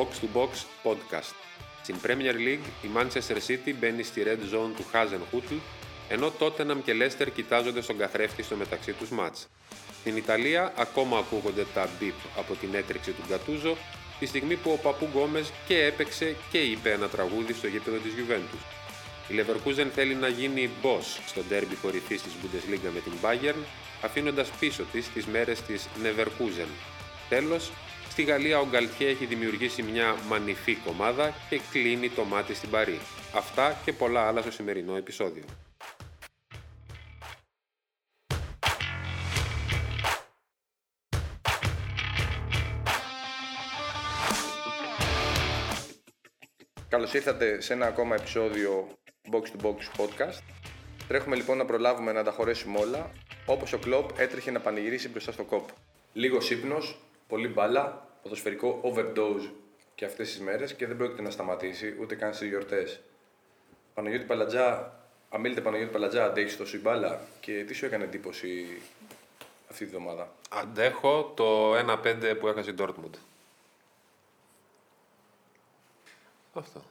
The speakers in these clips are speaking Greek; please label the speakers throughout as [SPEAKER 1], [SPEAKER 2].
[SPEAKER 1] Box to Box Podcast. Στην Premier League η Manchester City μπαίνει στη red zone του Hazenhutl, ενώ Tottenham και Leicester κοιτάζονται στον καθρέφτη στο μεταξύ τους μάτς. Στην Ιταλία ακόμα ακούγονται τα μπιπ από την έτρεξη του Γκατούζο, τη στιγμή που ο Παππού Γκόμες και έπαιξε και είπε ένα τραγούδι στο γήπεδο της Juventus. Η Leverkusen θέλει να γίνει boss στο ντέρμπι κορυφής της Bundesliga με την Bayern, αφήνοντας πίσω της τις μέρες της Neverkusen. Τέλος, στη Γαλλία ο Γκαλτιέ έχει δημιουργήσει μια μανιφή κομμάδα και κλείνει το μάτι στην Παρή. Αυτά και πολλά άλλα στο σημερινό επεισόδιο.
[SPEAKER 2] Καλώς ήρθατε σε ένα ακόμα επεισόδιο Box to Box Podcast. Τρέχουμε λοιπόν να προλάβουμε να τα χωρέσουμε όλα, όπως ο Κλοπ έτρεχε να πανηγυρίσει μπροστά στο κοπ. Λίγο ύπνο, πολύ μπάλα, ποδοσφαιρικό overdose και αυτές τις μέρες και δεν πρόκειται να σταματήσει ούτε καν στις γιορτές. Παναγιώτη Παλατζά, αμήλυτε Παναγιώτη Παλατζά, αντέχεις τόσο η μπάλα και τι σου έκανε εντύπωση αυτή τη βδομάδα;
[SPEAKER 1] Αντέχω το 1-5 που έχασε η Dortmund. Αυτό.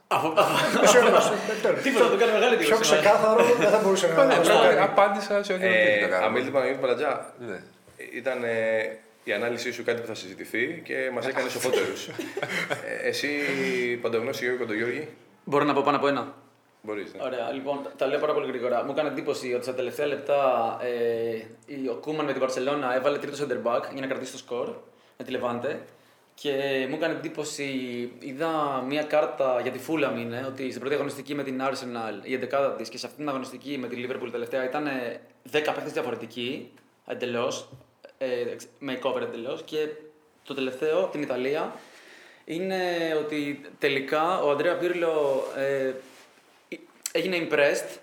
[SPEAKER 3] Τίποτα, το κάνει μεγάλη
[SPEAKER 4] Πιο
[SPEAKER 3] εντύπωση.
[SPEAKER 4] ξεκάθαρο δεν θα μπορούσε να
[SPEAKER 1] Ναι,
[SPEAKER 4] να το
[SPEAKER 1] μπράβο,
[SPEAKER 4] κάνει.
[SPEAKER 1] Απάντησα σε ό,τι
[SPEAKER 2] Ε,
[SPEAKER 1] ρωτήκα.
[SPEAKER 2] αμήλυτε Παναγιώτη Παλατζά,
[SPEAKER 1] Ναι.
[SPEAKER 2] ήταν ε, η ανάλυση σου κάτι που θα συζητηθεί και μας έκανες σοφότερου. ε, εσύ, παντογνώση Γιώργο Κοντογιώργη,
[SPEAKER 3] Μπορώ να πω πάνω από ένα.
[SPEAKER 2] μπορείς. Ναι.
[SPEAKER 3] Ωραία, λοιπόν, τα λέω πάρα πολύ γρήγορα. Μου έκανε εντύπωση ότι στα τελευταία λεπτά ε, η- ο Κούμαν με την Παρσελώνα έβαλε τρίτο center back για να κρατήσει το σκορ με τη Λεβάντε. Και μου έκανε εντύπωση, είδα μία κάρτα για τη Φούλαμ είναι, ότι στην πρώτη αγωνιστική με την Arsenal η 11 της και σε αυτήν την αγωνιστική με τη Liverpool τελευταία ήταν 10 παίχτε διαφορετικοί εντελώς, ε, με cover εντελώς. Και το τελευταίο, την Ιταλία, είναι ότι τελικά ο Αντρέα Πύρλο ε, έγινε impressed,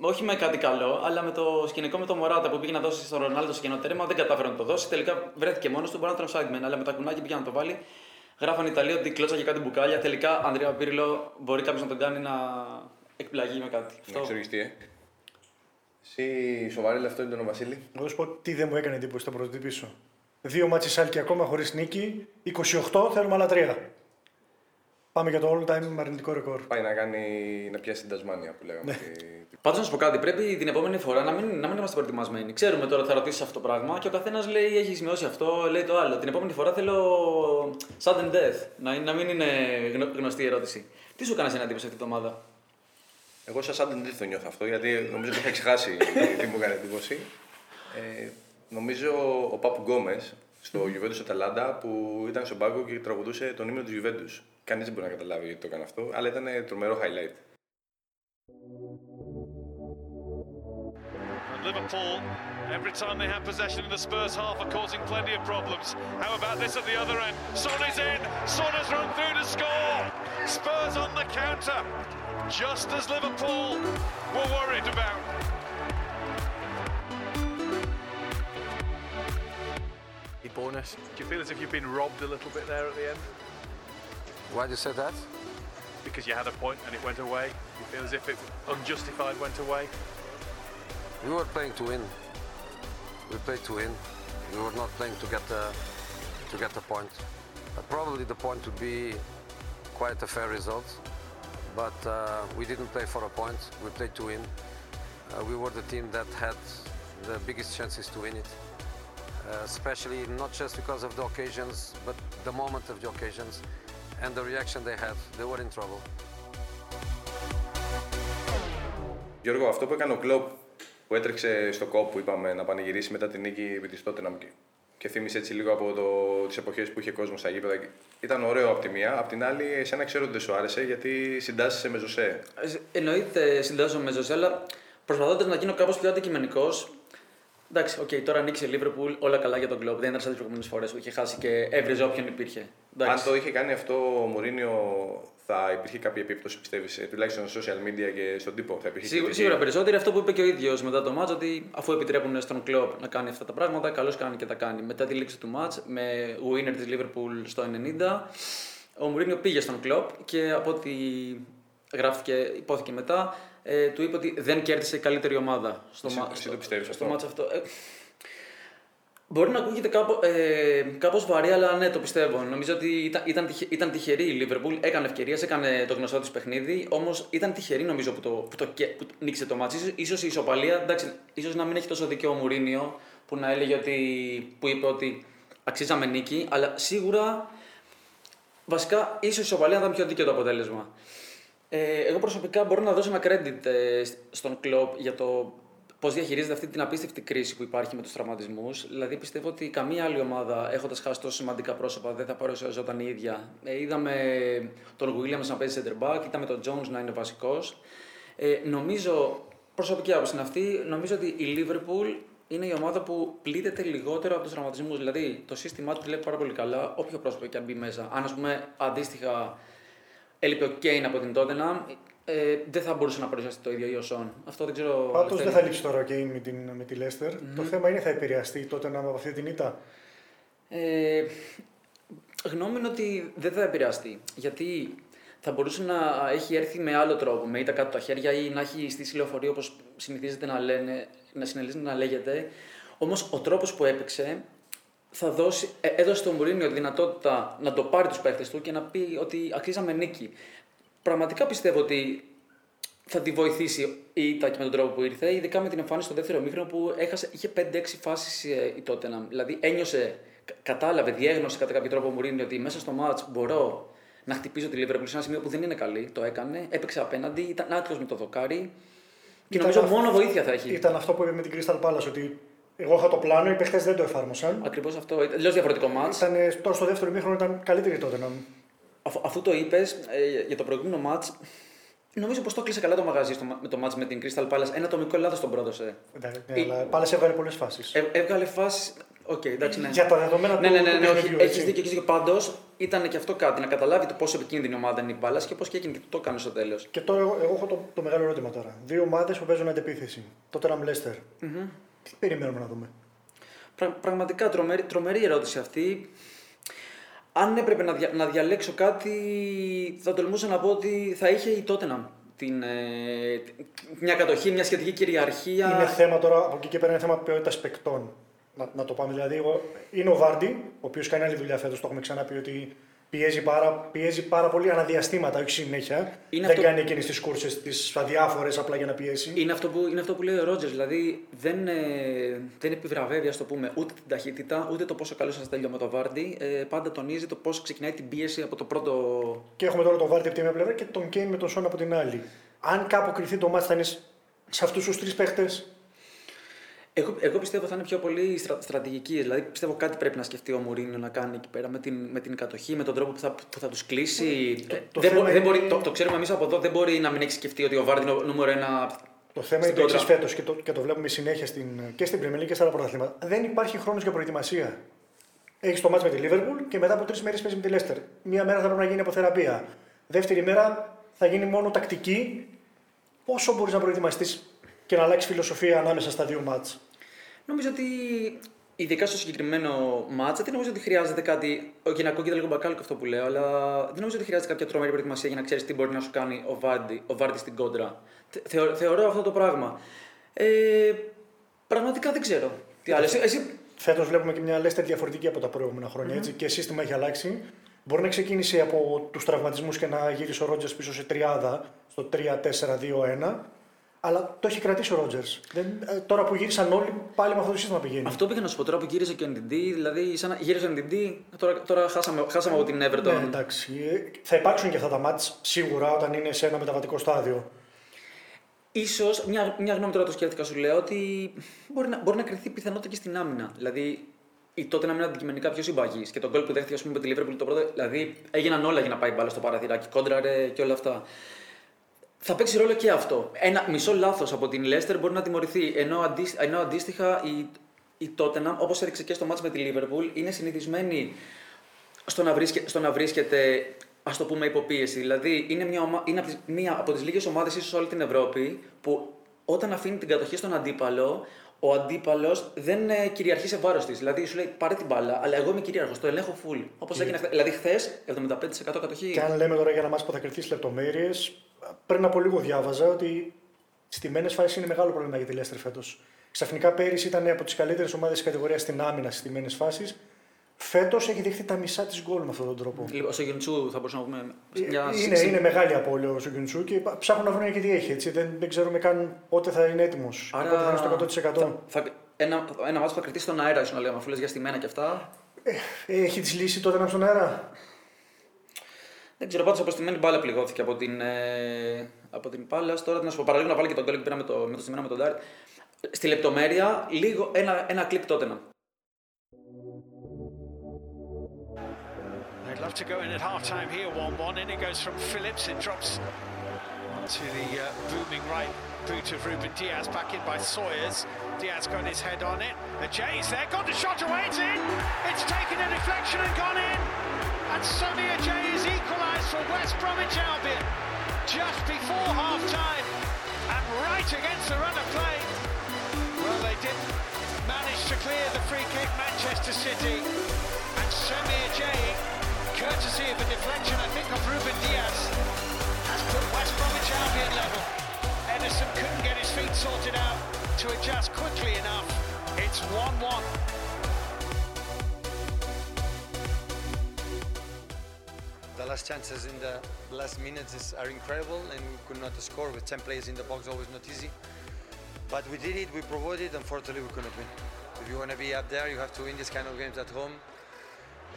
[SPEAKER 3] όχι με κάτι καλό, αλλά με το σκηνικό με το Μωράτα που πήγε να δώσει στον Ρονάλντο σε τέρμα, δεν κατάφερε να το δώσει. Τελικά βρέθηκε μόνος του, μπορεί να ήταν sideman, αλλά με τα κουνάκια πήγε να το βάλει. Γράφαν οι Ιταλοί ότι κλώτσα και κάτι μπουκάλια. Τελικά, Ανδρέα Πύρλο μπορεί κάποιος να τον κάνει να εκπλαγεί με κάτι.
[SPEAKER 2] Να εξοργιστεί, ε. Εσύ σοβαρή αυτό είναι τον Βασίλη.
[SPEAKER 4] Εγώ σου πω τι δεν μου έκανε εντύπωση το πρωτοτυπήσω. Δύο μάτσε σάλκι ακόμα χωρίς νίκη. 28 θέλουμε άλλα τρία. Πάμε για το all time αρνητικό ρεκόρ.
[SPEAKER 2] Πάει να, κάνει, να πιάσει την Τασμάνια που λέγαμε. Τη-
[SPEAKER 3] Πάντως να σου πω κάτι, πρέπει την επόμενη φορά να μην, να μην είμαστε προετοιμασμένοι. Ξέρουμε τώρα θα ρωτήσεις αυτό το πράγμα και ο καθένας λέει έχεις σημειώσει αυτό, λέει το άλλο. Την επόμενη φορά θέλω sudden death, να, να μην είναι γνω- γνωστή η ερώτηση. Τι σου έκανε ένα εντύπωση αυτή τη εβδομάδα.
[SPEAKER 2] Εγώ σαν δεν το νιώθω αυτό γιατί νομίζω ότι είχα ξεχάσει τι- τι μου έκανε εντύπωση. Ε, νομίζω ο Πάπου Γκόμες στο Juventus Αταλάντα που ήταν στον πάγκο και τραγουδούσε τον ύμνο του Juventus. Κανείς δεν μπορεί να καταλάβει γιατί το έκανε αυτό, αλλά ήταν τρομερό highlight.
[SPEAKER 5] And Liverpool, every time they have possession in the Spurs half, are causing plenty of problems. How about this at the other end? Son is in. Son has run through to score. Spurs on the counter, just as Liverpool were worried about.
[SPEAKER 6] a bonus. Do you feel as if you've been robbed a little bit there at the end?
[SPEAKER 7] Why do you say that?
[SPEAKER 6] Because you had a point and it went away? You feel as if it unjustified went away?
[SPEAKER 7] We were playing to win. We played to win. We were not playing to get the to get the point. Uh, probably the point would be quite a fair result, but uh, we didn't play for a point. We played to win. Uh, we were the team that had the biggest chances to win it. Uh, especially not just because of the occasions, but the moment of the occasions and the reaction they had. They were in trouble.
[SPEAKER 2] Γιώργο, αυτό που έκανε ο Κλοπ που έτρεξε στο κόπ που είπαμε να πανηγυρίσει μετά την νίκη επί της Tottenham και, και θύμισε έτσι λίγο από το, τις εποχές που είχε κόσμο στα γήπεδα. Ήταν ωραίο από τη μία, απ' την άλλη εσένα ξέρω ότι δεν σου άρεσε γιατί συντάσσεσαι με Ζωσέ.
[SPEAKER 3] Ε, Εννοείται συντάσσομαι με Ζωσέ, αλλά προσπαθώντας να γίνω κάπως πιο αντικειμενικός. Εντάξει, οκ, τώρα ανοίξει η Liverpool, όλα καλά για τον Κλοπ. Δεν ήταν σαν τις προηγούμενες φορές που είχε χάσει και έβριζε όποιον υπήρχε.
[SPEAKER 2] Αν
[SPEAKER 3] Εντάξει.
[SPEAKER 2] το είχε κάνει αυτό ο Μουρίνιο, θα υπήρχε κάποια επίπτωση, πιστεύεις, τουλάχιστον στα social media και στον τύπο. Θα υπήρχε
[SPEAKER 3] Σίγουρα,
[SPEAKER 2] κριτική.
[SPEAKER 3] σίγουρα περισσότεροι αυτό που είπε και ο ίδιος μετά το μάτς ότι αφού επιτρέπουν στον κλοπ να κάνει αυτά τα πράγματα, καλώς κάνει και τα κάνει. Μετά τη λήξη του μάτς με winner της Liverpool στο 90, ο Μουρίνιο πήγε στον κλοπ και από ό,τι γράφτηκε, υπόθηκε μετά, ε, του είπε ότι δεν κέρδισε η καλύτερη ομάδα στο,
[SPEAKER 2] Εσύ-
[SPEAKER 3] μα-
[SPEAKER 2] εσύ
[SPEAKER 3] στο-
[SPEAKER 2] το πιστεύεις
[SPEAKER 3] στο
[SPEAKER 2] αυτό;
[SPEAKER 3] μάτς αυτό. Ε, Μπορεί να ακούγεται κάπω, ε, κάπως βαρύ, αλλά ναι, το πιστεύω. Νομίζω ότι ήταν, ήταν, τυχε, ήταν τυχερή η Λίβερπουλ, έκανε ευκαιρίες, έκανε το γνωστό της παιχνίδι. Όμως ήταν τυχερή νομίζω που, το, που, το, που νίξε το μάτι. σω η ισοπαλία, εντάξει, ίσως να μην έχει τόσο δίκιο ο Μουρίνιο που να έλεγε ότι. που είπε ότι αξίζαμε νίκη, αλλά σίγουρα βασικά ίσως η ισοπαλία ήταν πιο δίκαιο το αποτέλεσμα. Ε, εγώ προσωπικά μπορώ να δώσω ένα credit ε, στον κλοπ για το πώς διαχειρίζεται αυτή την απίστευτη κρίση που υπάρχει με τους τραυματισμούς. Δηλαδή, πιστεύω ότι καμία άλλη ομάδα, έχοντας χάσει τόσο σημαντικά πρόσωπα, δεν θα παρουσιαζόταν η ίδια. Ε, είδαμε τον Williams να παίζει center back, είδαμε τον Jones να είναι βασικός. Ε, νομίζω, προσωπική άποψη είναι αυτή, νομίζω ότι η Liverpool είναι η ομάδα που πλήττεται λιγότερο από τους τραυματισμούς. Δηλαδή, το σύστημά του βλέπει πάρα πολύ καλά, όποιο πρόσωπο και αν μπει μέσα. Αν, ας πούμε, αντίστοιχα έλειπε ο Κέιν από την Tottenham, ε, δεν θα μπορούσε να παρουσιάσει το ίδιο ή ο Σον. Αυτό δεν ξέρω.
[SPEAKER 4] Πάντως δεν θα λείψει τώρα ο Κέιν με, την, με τη λεστερ Το θέμα είναι θα επηρεαστεί τότε να από αυτή την ήττα.
[SPEAKER 3] Ε, γνώμη είναι ότι δεν θα επηρεαστεί. Γιατί θα μπορούσε να έχει έρθει με άλλο τρόπο, με ήττα κάτω τα χέρια ή να έχει στήσει λεωφορείο όπως συνηθίζεται να, λένε, να συνελίζεται να λέγεται. Όμως ο τρόπος που έπαιξε θα δώσει, ε, έδωσε στον Μουρίνιο δυνατότητα να το πάρει τους παίχτες του και να πει ότι αξίζαμε νίκη πραγματικά πιστεύω ότι θα τη βοηθήσει η ήττα και με τον τρόπο που ήρθε, ειδικά με την εμφάνιση στο δεύτερο μήχρονο που έχασε, είχε 5-6 φάσεις ε, η Tottenham. Δηλαδή ένιωσε, κατάλαβε, διέγνωσε κατά κάποιο τρόπο ο Μουρίνιο ότι μέσα στο match μπορώ να χτυπήσω τη Liverpool σε ένα σημείο που δεν είναι καλή. Το έκανε, έπαιξε απέναντι, ήταν άτυχο με το δοκάρι. Και ήταν νομίζω μόνο βοήθεια θα έχει.
[SPEAKER 4] Ήταν αυτό που είπε με την Crystal Palace, ότι εγώ είχα το πλάνο, οι παίχτες δεν το εφάρμοσαν.
[SPEAKER 3] Ακριβώς αυτό. Λέω διαφορετικό μάτ.
[SPEAKER 4] Ήταν, τώρα στο δεύτερο μήχρονο ήταν καλύτερη τότε να
[SPEAKER 3] αφού, αφού το είπες ε, για το προηγούμενο match, νομίζω πως το έκλεισε καλά το μαγαζί στο, με το match με την Crystal Palace. Ένα ατομικό λάθο τον πρόδωσε.
[SPEAKER 4] Ναι, ναι, αλλά πάλι έβγαλε πολλές φάσεις.
[SPEAKER 3] Ε, έβγαλε φάσεις. OK, okay, εντάξει, ναι.
[SPEAKER 4] Για τα δεδομένα
[SPEAKER 3] ναι, του. Ναι, ναι, ναι, ναι όχι, έχεις δίκιο. Έχεις δίκιο. Πάντως ήταν και αυτό κάτι, να καταλάβει το πόσο επικίνδυνη ομάδα είναι η μπάλα και πώς και εκείνη το έκανε στο τέλος.
[SPEAKER 4] Και τώρα εγώ, εγώ έχω το, το μεγάλο ερώτημα τώρα. Δύο ομάδες που παίζουν αντεπίθεση. Tottenham Leicester. Mm-hmm. Τι περιμένουμε να δούμε;
[SPEAKER 3] Πρα, πραγματικά τρομερή, τρομερή ερώτηση αυτή αν έπρεπε να, δια, να διαλέξω κάτι, θα τολμούσα να πω ότι θα είχε η Tottenham την, ε, μια κατοχή, μια σχετική κυριαρχία.
[SPEAKER 4] Είναι θέμα τώρα, από εκεί και πέρα είναι θέμα ποιότητας παικτών. Να, να το πάμε δηλαδή. Είναι ο Βάρντι, ο οποίος κάνει άλλη δουλειά φέτος, το έχουμε ξαναπεί ότι πιέζει πάρα, πιέζει πάρα πολύ αναδιαστήματα, όχι συνέχεια. Είναι δεν αυτό... κάνει εκείνε τις κούρσες τις αδιάφορε απλά για να πιέσει.
[SPEAKER 3] Είναι αυτό που, είναι αυτό που λέει ο Ρότζερς. Δηλαδή δεν, ε, δεν επιβραβεύει, ας το πούμε, ούτε την ταχύτητα, ούτε το πόσο καλός σας τέλειο με το Βάρντι. Ε, πάντα τονίζει το πώς ξεκινάει την πίεση από το πρώτο.
[SPEAKER 4] Και έχουμε τώρα τον Βάρντι από τη μία πλευρά και τον Κέιν με τον Σόν από την άλλη. Αν κάπου κρυθεί το μάτι θα είναι σε αυτούς τους τρεις παίχτες
[SPEAKER 3] εγώ, εγώ πιστεύω θα είναι πιο πολύ στρα, στρατηγική. Δηλαδή πιστεύω κάτι πρέπει να σκεφτεί ο Μουρίνιο να κάνει εκεί πέρα με την, με την κατοχή, με τον τρόπο που θα, που θα τους κλείσει. Το, το, δεν, δεν μπορεί, το, το ξέρουμε εμείς από εδώ, δεν μπορεί να μην έχει σκεφτεί ότι ο Βάρντιν είναι ο νούμερο ένα.
[SPEAKER 4] Το θέμα είναι το εξής φέτος και το, και το βλέπουμε συνέχεια στην, και στην Premier και στα άλλα πρωταθλήματα. Δεν υπάρχει χρόνος για προετοιμασία. Έχεις το μάτς με τη Liverpool και μετά από τρεις μέρες παίζεις με τη Leicester. Μία μέρα θα πρέπει να γίνει αποθεραπεία. Δεύτερη μέρα θα γίνει μόνο τακτική. Πόσο μπορείς να προετοιμαστείς και να αλλάξεις φιλοσοφία ανάμεσα στα δύο μάτς.
[SPEAKER 3] Νομίζω ότι ειδικά στο συγκεκριμένο μάτσα δεν νομίζω ότι χρειάζεται κάτι. Όχι, να ακούγεται λίγο μπακάλικο αυτό που λέω, αλλά δεν νομίζω ότι χρειάζεται κάποια τρομερή προετοιμασία για να ξέρεις τι μπορεί να σου κάνει ο Βάρντι, ο Βάρντι στην κόντρα. Θεω, θεωρώ αυτό το πράγμα. Ε, πραγματικά δεν ξέρω. Τι άλλο. Εσύ...
[SPEAKER 4] Φέτος βλέπουμε και μια Λέστερ διαφορετική από τα προηγούμενα χρόνια. Mm-hmm. Έτσι, και σύστημα έχει αλλάξει. Μπορεί να ξεκίνησε από τους τραυματισμούς και να γύρισε ο Ρότζε πίσω σε τριάδα, στο 3-4-2-1 αλλά το έχει κρατήσει ο Ρότζερς. Τώρα που γύρισαν όλοι, πάλι με αυτό το σύστημα πηγαίνει.
[SPEAKER 3] Αυτό πήγα να σου πω τώρα που γύρισε και ο NDD, δηλαδή σαν γύρισε ο NDD, τώρα, τώρα χάσαμε, χάσαμε από την Everton.
[SPEAKER 4] Ναι, εντάξει. Θα υπάρξουν και αυτά τα μάτς σίγουρα όταν είναι σε ένα μεταβατικό στάδιο.
[SPEAKER 3] Ίσως, μια, μια γνώμη τώρα το σκέφτηκα σου λέω ότι μπορεί να, μπορεί να κρυθεί πιθανότητα και στην άμυνα. Δηλαδή η τότε να μην αντικειμενικά πιο συμπαγής. Και τον κόλπο που δέχτηκε πούμε, με τη Liverpool το πρώτο, δηλαδή έγιναν όλα για να πάει μπάλα στο παραθυράκι, κόντραρε και όλα αυτά θα παίξει ρόλο και αυτό. Ένα μισό λάθος από την Leicester μπορεί να τιμωρηθεί. Ενώ, αντί, ενώ αντίστοιχα η, η Tottenham, όπως έδειξε και στο μάτς με τη Liverpool, είναι συνηθισμένη στο να, βρίσκε, στο να βρίσκεται ας το πούμε υποπίεση. Δηλαδή είναι μια, είναι μία από τις λίγες ομάδες ίσως όλη την Ευρώπη που όταν αφήνει την κατοχή στον αντίπαλο, ο αντίπαλος δεν ε, κυριαρχεί σε βάρος της. Δηλαδή σου λέει πάρε την μπάλα, αλλά εγώ είμαι κυρίαρχος, το ελέγχω full. Όπως έγινε χθε. Δηλαδή χθες 75% κατοχή.
[SPEAKER 4] Και αν λέμε τώρα για να μα που θα κρυφτεί λεπτομέρειες, πριν από λίγο διάβαζα ότι στιμένες φάσεις είναι μεγάλο πρόβλημα για τη Λέστερ φέτος. Ξαφνικά πέρυσι ήταν από τις καλύτερες ομάδες της κατηγορίας στην άμυνα στις στιμένες φάσεις. Φέτος έχει δεχτεί τα μισά της γκολ με αυτόν τον τρόπο.
[SPEAKER 3] Λοιπόν, στο Γιοντσού θα μπορούσαμε να πούμε.
[SPEAKER 4] Ε, είναι, είναι μεγάλη απώλεια ο Σουγκιουντσού και ψάχνουν να βρουν και τι έχει. Έτσι. Δεν, δεν ξέρουμε καν πότε θα είναι έτοιμος.
[SPEAKER 3] Άρα
[SPEAKER 4] πότε θα είναι στο 100%.
[SPEAKER 3] Θα, θα, ένα, ένα μάτσο θα κρατήσει στον αέρα, ίσω να λέμε, αφού λες για στημένα και αυτά.
[SPEAKER 4] Ε, έχει τη λύση τότε να στον αέρα.
[SPEAKER 3] Δεν ξέρω, πάντω από στημένη μπάλα πληγώθηκε από την, ε, από την Πάλα. Τώρα να σου πω παραλίγο να βάλει και τον γκολ που πήραμε το, με το στημένα με τον Ντάρτ. Στη λεπτομέρεια, λίγο ένα, ένα κλειπ τότε να.
[SPEAKER 5] They'd love to go in at half time here, 1 1. In it goes from Phillips. It drops onto the uh, booming right boot of Ruben Diaz, back in by Sawyers. Diaz got his head on it. The Jay's there, got the shot away, it's in. It's taken a deflection and gone in. And Sonia Jay is equalised for West Bromwich Albion just before half time and right against the run of play. Well, they did manage to clear the free kick, Manchester City. And Sonia Jay courtesy of a deflection, I think, of Ruben Diaz, has put West Bromwich Albion level. Edison couldn't get his feet sorted out to adjust quickly enough. It's 1-1.
[SPEAKER 8] last chances in the last minutes are incredible and we could not score with 10 players in the box, always not easy. But we did it, we provoked it, unfortunately we couldn't win. If you want to be up there, you have to win these kind of games at home.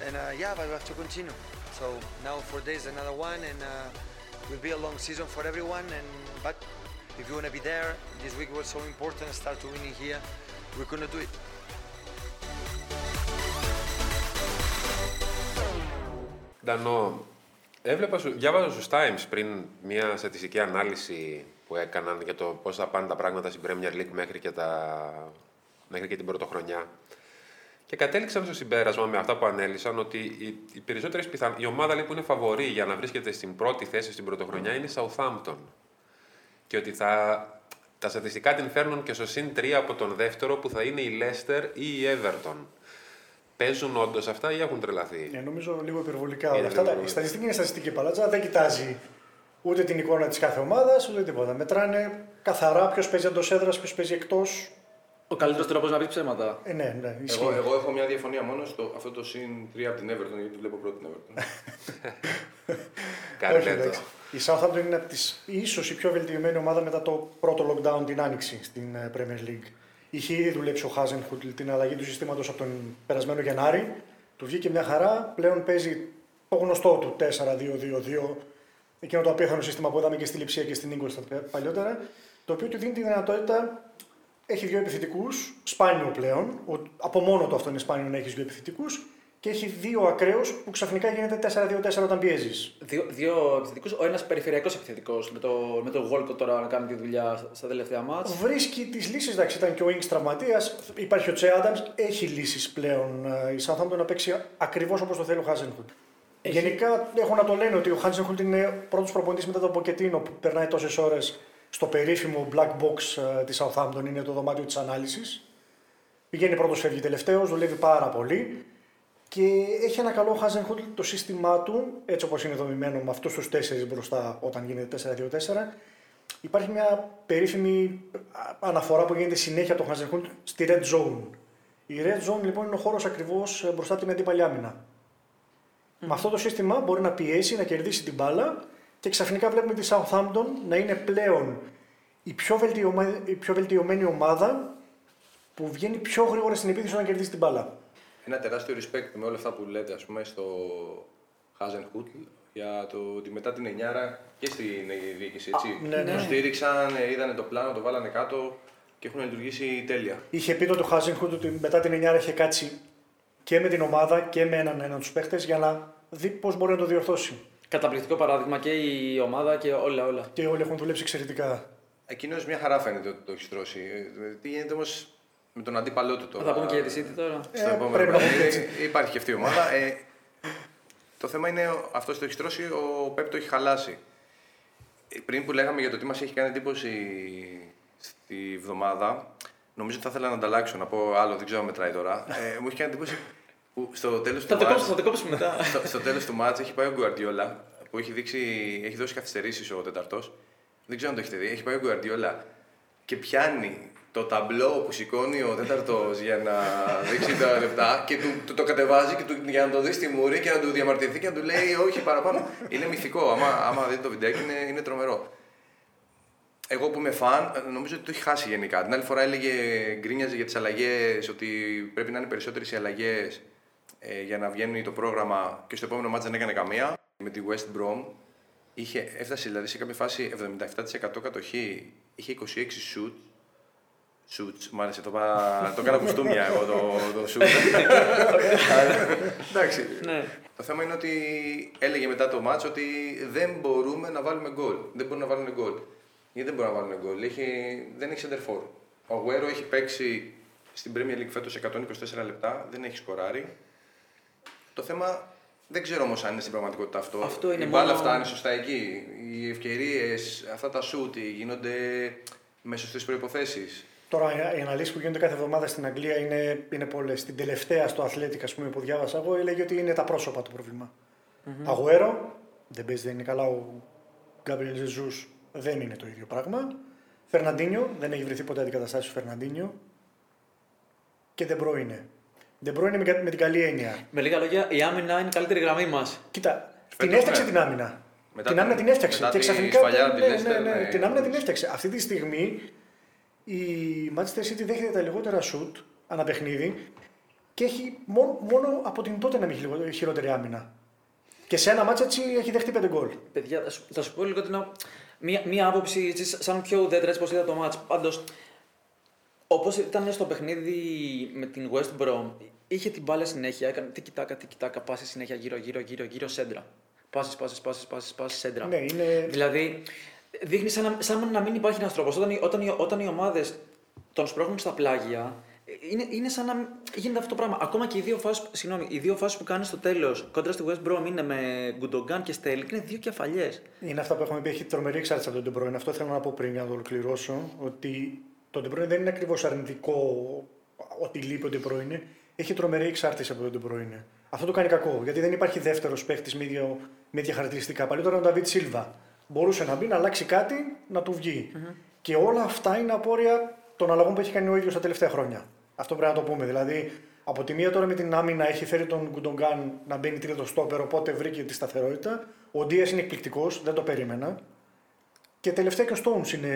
[SPEAKER 8] And uh, yeah, but we have to continue. So now four days, another one, and uh, will be a long season for everyone. And But if you want to be there, this week was so important, start to winning here, we couldn't do it.
[SPEAKER 1] da έβλεπα, σου- διάβαζα στους Times πριν μια στατιστική ανάλυση που έκαναν για το πώς θα πάνε τα πράγματα στην Premier League μέχρι και, τα... μέχρι και την πρωτοχρονιά. Και κατέληξαν στο συμπέρασμα με αυτά που ανέλησαν ότι οι, οι περισσότερες πιθαν... η ομάδα λέει, που είναι φαβορή για να βρίσκεται στην πρώτη θέση στην πρωτοχρονιά είναι η Southampton. Και ότι θα... τα στατιστικά την φέρνουν και στο συν 3 από τον δεύτερο που θα είναι η Leicester ή η Everton. Παίζουν όντως αυτά ή έχουν τρελαθεί;
[SPEAKER 4] Ναι, νομίζω λίγο υπερβολικά όλα
[SPEAKER 1] Είναι
[SPEAKER 4] αυτά.
[SPEAKER 1] λίγο
[SPEAKER 4] Τα- Η
[SPEAKER 1] υπερβολικά.
[SPEAKER 4] στατιστική είναι στατιστική παλάτσα, δεν κοιτάζει ούτε την εικόνα της κάθε ομάδας ούτε τίποτα. Μετράνε καθαρά ποιος παίζει εντός έδρας, ποιος παίζει εκτός.
[SPEAKER 3] Ο καλύτερος τρόπος να πεις ψέματα.
[SPEAKER 4] Ε, ναι, ναι, ισχύει.
[SPEAKER 2] Εγώ, εγώ έχω μια διαφωνία μόνος στο αυτό το συν 3 από την Everton, γιατί βλέπω πρώτη την Everton.
[SPEAKER 4] Όχι,
[SPEAKER 1] Καρλέτο.
[SPEAKER 4] εντάξει. Η Southampton είναι από τις, ίσως η πιο βελτιωμένη ομάδα μετά το πρώτο lockdown την άνοιξη στην ε, Premier League. Είχε ήδη δουλέψει ο Χάζενχουτ την αλλαγή του συστήματος από τον περασμένο Γενάρη. Του βγήκε μια χαρά. Πλέον παίζει το γνωστό του 4-2-2-2. Εκείνο το απίθανο σύστημα που είδαμε και στη Λιψία και στην Ingolstadt παλιότερα. Το οποίο του δίνει τη δυνατότητα. Έχει δύο επιθετικούς, σπάνιο πλέον. Ο, από μόνο του αυτό είναι σπάνιο να έχεις δύο επιθετικούς. Και έχει δύο ακραίους που ξαφνικά γίνεται 4-2-4 όταν πιέζεις.
[SPEAKER 3] Δύο, δύο επιθετικούς. Ο ένας περιφερειακός επιθετικός με το, με το Walcott τώρα να κάνει τη δουλειά στα τελευταία μάτς.
[SPEAKER 4] Βρίσκει τις λύσεις. Εντάξει, ήταν και ο Ινγκς τραυματίας. Υπάρχει ο Τσε Άνταμς. Έχει λύσεις πλέον ε, η Southampton να παίξει ακριβώς όπως το θέλει ο Χάζενχουτ. Γενικά έχουν να το λένε ότι ο Χάζενχουτ είναι πρώτος προπονητής μετά τον Ποκετίνο που περνάει τόσες ώρες στο περίφημο black box ε, της Southampton. Είναι το δωμάτιο της ανάλυσης. Πηγαίνει πρώτος, φεύγει τελευταίος, δουλεύει πάρα πολύ. Και έχει ένα καλό Χάζενχουτ το σύστημά του, έτσι όπως είναι δομημένο με αυτούς τους τέσσερις μπροστά όταν γίνεται 4-2-4. Υπάρχει μια περίφημη α, αναφορά που γίνεται συνέχεια από τον Χάζενχουτ στη Red Zone. Η Red Zone λοιπόν είναι ο χώρος ακριβώς μπροστά από την αντίπαλη άμυνα. Με αυτό το σύστημα μπορεί να πιέσει, να κερδίσει την μπάλα και ξαφνικά βλέπουμε τη Southampton να είναι πλέον η πιο, βελτιωμα... η πιο βελτιωμένη ομάδα που βγαίνει πιο γρήγορα στην επίθεση όταν κερδίσει την μπάλα.
[SPEAKER 2] Ένα τεράστιο respect με όλα αυτά που λέτε, ας πούμε, στο Hazenhut για το ότι μετά την Εννιάρα και στην διοίκηση, έτσι.
[SPEAKER 4] ναι, ναι.
[SPEAKER 2] Το στήριξαν, ε, είδανε το πλάνο, το βάλανε κάτω και έχουν λειτουργήσει τέλεια.
[SPEAKER 4] Είχε πει τότε ο Χάζενχουτ ότι μετά την 9 είχε κάτσει και με την ομάδα και με έναν έναν τους παίχτες για να δει πώς μπορεί να το διορθώσει.
[SPEAKER 3] Καταπληκτικό παράδειγμα και η ομάδα και όλα όλα.
[SPEAKER 4] Και όλοι έχουν δουλέψει εξαιρετικά.
[SPEAKER 2] Εκείνος μια χαρά φαίνεται ότι το έχει στρώσει. Ε, Τι γίνεται όμως με τον αντίπαλό του τώρα.
[SPEAKER 3] Θα τα πούμε και για τη City τώρα.
[SPEAKER 2] Στο
[SPEAKER 4] Ε,
[SPEAKER 2] επόμενο
[SPEAKER 4] πρέπει να
[SPEAKER 2] παιχνίδι.
[SPEAKER 4] πούμε έτσι.
[SPEAKER 2] Ε, Υπάρχει και αυτή η ομάδα. Ε, το θέμα είναι αυτός το έχει στρώσει, ο Πέπ το έχει χαλάσει. Ε, Πριν που λέγαμε για το τι μας έχει κάνει εντύπωση στη βδομάδα, νομίζω ότι θα ήθελα να ανταλλάξω, να πω άλλο, δεν ξέρω αν μετράει τώρα. Ε, μου έχει κάνει εντύπωση που στο τέλος του
[SPEAKER 3] Θα το
[SPEAKER 2] μάτς-
[SPEAKER 3] κόψουμε, θα το κόψουμε μετά.
[SPEAKER 2] στο, στο τέλος του μάτς έχει πάει ο Γκουαρδιόλα που έχει, δείξει, έχει δώσει καθυστερήσεις ο τέταρτος. Δεν ξέρω αν το έχετε δει. Έχει πάει ο Γκουαρδιόλα και πιάνει το ταμπλό που σηκώνει ο τέταρτος για να δείξει τα λεπτά και του, του το κατεβάζει και του, για να το δει στη μούρη και να του διαμαρτυρηθεί και να του λέει όχι παραπάνω. είναι μυθικό. Άμα, άμα δείτε το βιντεάκι είναι, είναι τρομερό. Εγώ που είμαι φαν, νομίζω ότι το έχει χάσει γενικά. Την άλλη φορά έλεγε, γκρίνιαζε για τις αλλαγές, ότι πρέπει να είναι περισσότερες οι αλλαγές ε, για να βγαίνει το πρόγραμμα και στο επόμενο μάτς δεν έκανε καμία. Με τη West Brom είχε, έφτασε δηλαδή σε κάποια φάση 77% κατοχή, είχε 26 shoot. Shoots, μου άρεσε, το, πά... το έκανα κουστούμια εγώ το, το shoot. Εντάξει.
[SPEAKER 3] Ναι.
[SPEAKER 2] Το θέμα είναι ότι έλεγε μετά το μάτς ότι δεν μπορούμε να βάλουμε γκολ. Δεν μπορούν να βάλουν γκολ. Γιατί δεν μπορούν να βάλουν γκολ; Έχει, δεν έχει center for. Ο Αγουέρο έχει παίξει στην Premier League φέτος 124 λεπτά, δεν έχει σκοράρει. Το θέμα δεν ξέρω όμως αν είναι στην πραγματικότητα αυτό.
[SPEAKER 3] Αυτό είναι
[SPEAKER 2] Η μπάλα
[SPEAKER 3] μόνο-
[SPEAKER 2] φτάνει σωστά εκεί. Οι ευκαιρίες, αυτά τα σούτ γίνονται με σωστές προϋποθέσεις.
[SPEAKER 4] Τώρα, οι αναλύσεις που γίνονται κάθε εβδομάδα στην Αγγλία είναι, είναι πολλές. Την τελευταία στο Athletic, ας πούμε, που διάβασα εγώ, έλεγε ότι είναι τα πρόσωπα το πρόβλημα Αγουέρο, δεν παίζει, δεν είναι καλά. Ο Γκάμπριελ Ζεζούς δεν είναι το ίδιο πράγμα. Φερναντίνιο, δεν έχει βρεθεί ποτέ αντικαταστάτης του Φερναντίνιο. Και Ντεμπρόινε. Ντεμπρόινε με, κα- με την καλή έννοια.
[SPEAKER 3] Με λίγα λόγια, η άμυνα είναι η καλύτερη γραμμή μας.
[SPEAKER 4] Κοίτα,
[SPEAKER 2] Φέτος,
[SPEAKER 4] την έφτιαξε
[SPEAKER 2] ναι.
[SPEAKER 4] την άμυνα.
[SPEAKER 2] Μετά
[SPEAKER 4] την
[SPEAKER 2] την-
[SPEAKER 4] άμυνα την έφτιαξε.
[SPEAKER 2] μετά
[SPEAKER 4] Και
[SPEAKER 2] τη
[SPEAKER 4] ξαφνικά.
[SPEAKER 2] σφαλιά
[SPEAKER 4] ναι,
[SPEAKER 2] τη
[SPEAKER 4] ναι,
[SPEAKER 2] Leicester,
[SPEAKER 4] ναι,
[SPEAKER 2] ναι.
[SPEAKER 4] την άμυνα την έφτιαξε. Αυτή τη στιγμή η Manchester City δέχεται τα λιγότερα σουτ ανά παιχνίδι και έχει μόνο, μόνο από την τότε να μην έχει λιγο- χειρότερη άμυνα. Και σε ένα μάτσα έτσι έχει δεχτεί πέντε γκολ.
[SPEAKER 3] Παιδιά, θα σου, θα σου πω λίγο την, α- μία, μία άποψη έτσι, σαν πιο ουδέτερα έτσι, πώς είδα το μάτς. Πάντως, όπως ήταν στο παιχνίδι με την West Brom, είχε την μπάλα συνέχεια, έκανε τι κοιτάκα, τι κοιτάκα, πάσει συνέχεια γύρω, γύρω, γύρω, γύρω, σέντρα. Πάσεις, πάσεις, πάσεις, πάσεις, πάσεις, σέντρα.
[SPEAKER 4] Ναι, είναι.
[SPEAKER 3] Δηλαδή, δείχνει σαν, να- σαν να μην υπάρχει ένας τρόπος. Όταν, οι- όταν, οι- όταν οι ομάδες τον σπρώχνουν στα πλάγια, είναι, είναι σαν να γίνεται αυτό το πράγμα. Ακόμα και οι δύο φάσεις συγγνώμη, οι δύο φάσεις που κάνεις στο τέλος κόντρα στη West Brom είναι με Γκουντογκάν και Στέλικ, είναι δύο κεφαλιές.
[SPEAKER 4] Είναι αυτά που έχουμε πει. Έχει τρομερή εξάρτηση από τον De Bruyne. Αυτό θέλω να πω πριν για να το ολοκληρώσω. Ότι το De Bruyne δεν είναι ακριβώς αρνητικό ότι λείπει ο De Bruyne. Έχει τρομερή εξάρτηση από τον De Bruyne. Αυτό το κάνει κακό. Γιατί δεν υπάρχει δεύτερος παίχτη με, ίδιο- με ίδια χαρακτηριστικά. Παλιότερα ο Νταβίτ Σίλβα. Μπορούσε να μπει, να αλλάξει κάτι, να του βγει. Και όλα αυτά είναι απόρρια των αλλαγών που έχει κάνει ο ίδιος τα τελευταία χρόνια. Αυτό πρέπει να το πούμε. Δηλαδή, από τη μία τώρα με την άμυνα έχει φέρει τον Γκουντογκάν να μπαίνει τρίτο στόπερ, οπότε βρήκε τη σταθερότητα. Ο Ντίας είναι εκπληκτικός, δεν το περίμενα. Και τελευταία και ο Stones είναι,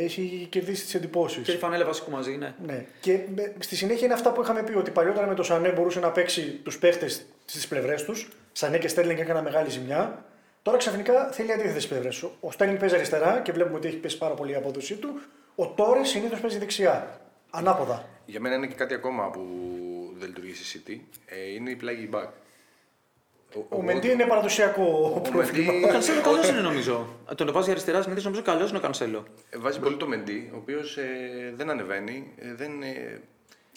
[SPEAKER 4] έχει κερδίσει τις εντυπώσεις.
[SPEAKER 3] Και η φανέλα βασικού μαζί, ναι.
[SPEAKER 4] Ναι. Και με- στη συνέχεια είναι αυτά που είχαμε πει ότι παλιότερα με το Σανέ μπορούσε να παίξει τους παίχτες στις πλευρές τους. Σανέ και Στέρλινγκ έκανα μεγάλη ζημιά. Τώρα ξαφνικά θέλει αντίθετες πλευρές. Ο Στέρλινγκ παίζει αριστερά και βλέπουμε ότι έχει πέσει πάρα πολύ η απόδοσή του. Ο Τόρες συνήθως παίζει δεξιά. Ανάποδα.
[SPEAKER 2] Για μένα είναι και κάτι ακόμα που δεν λειτουργεί στη City. Ε, είναι η πλάγη back.
[SPEAKER 4] Ο, Μεντί είναι παραδοσιακό
[SPEAKER 2] ο
[SPEAKER 4] πρόβλημα.
[SPEAKER 2] Μεντί-
[SPEAKER 3] Ο Κανσέλο καλός είναι νομίζω. Τον βάζει αριστερά συνήθως νομίζω καλός είναι ο Κανσέλο.
[SPEAKER 2] Ε, Βάζει πολύ το Μεντί, ο οποίος ε, δεν ανεβαίνει, ε, δεν, ε,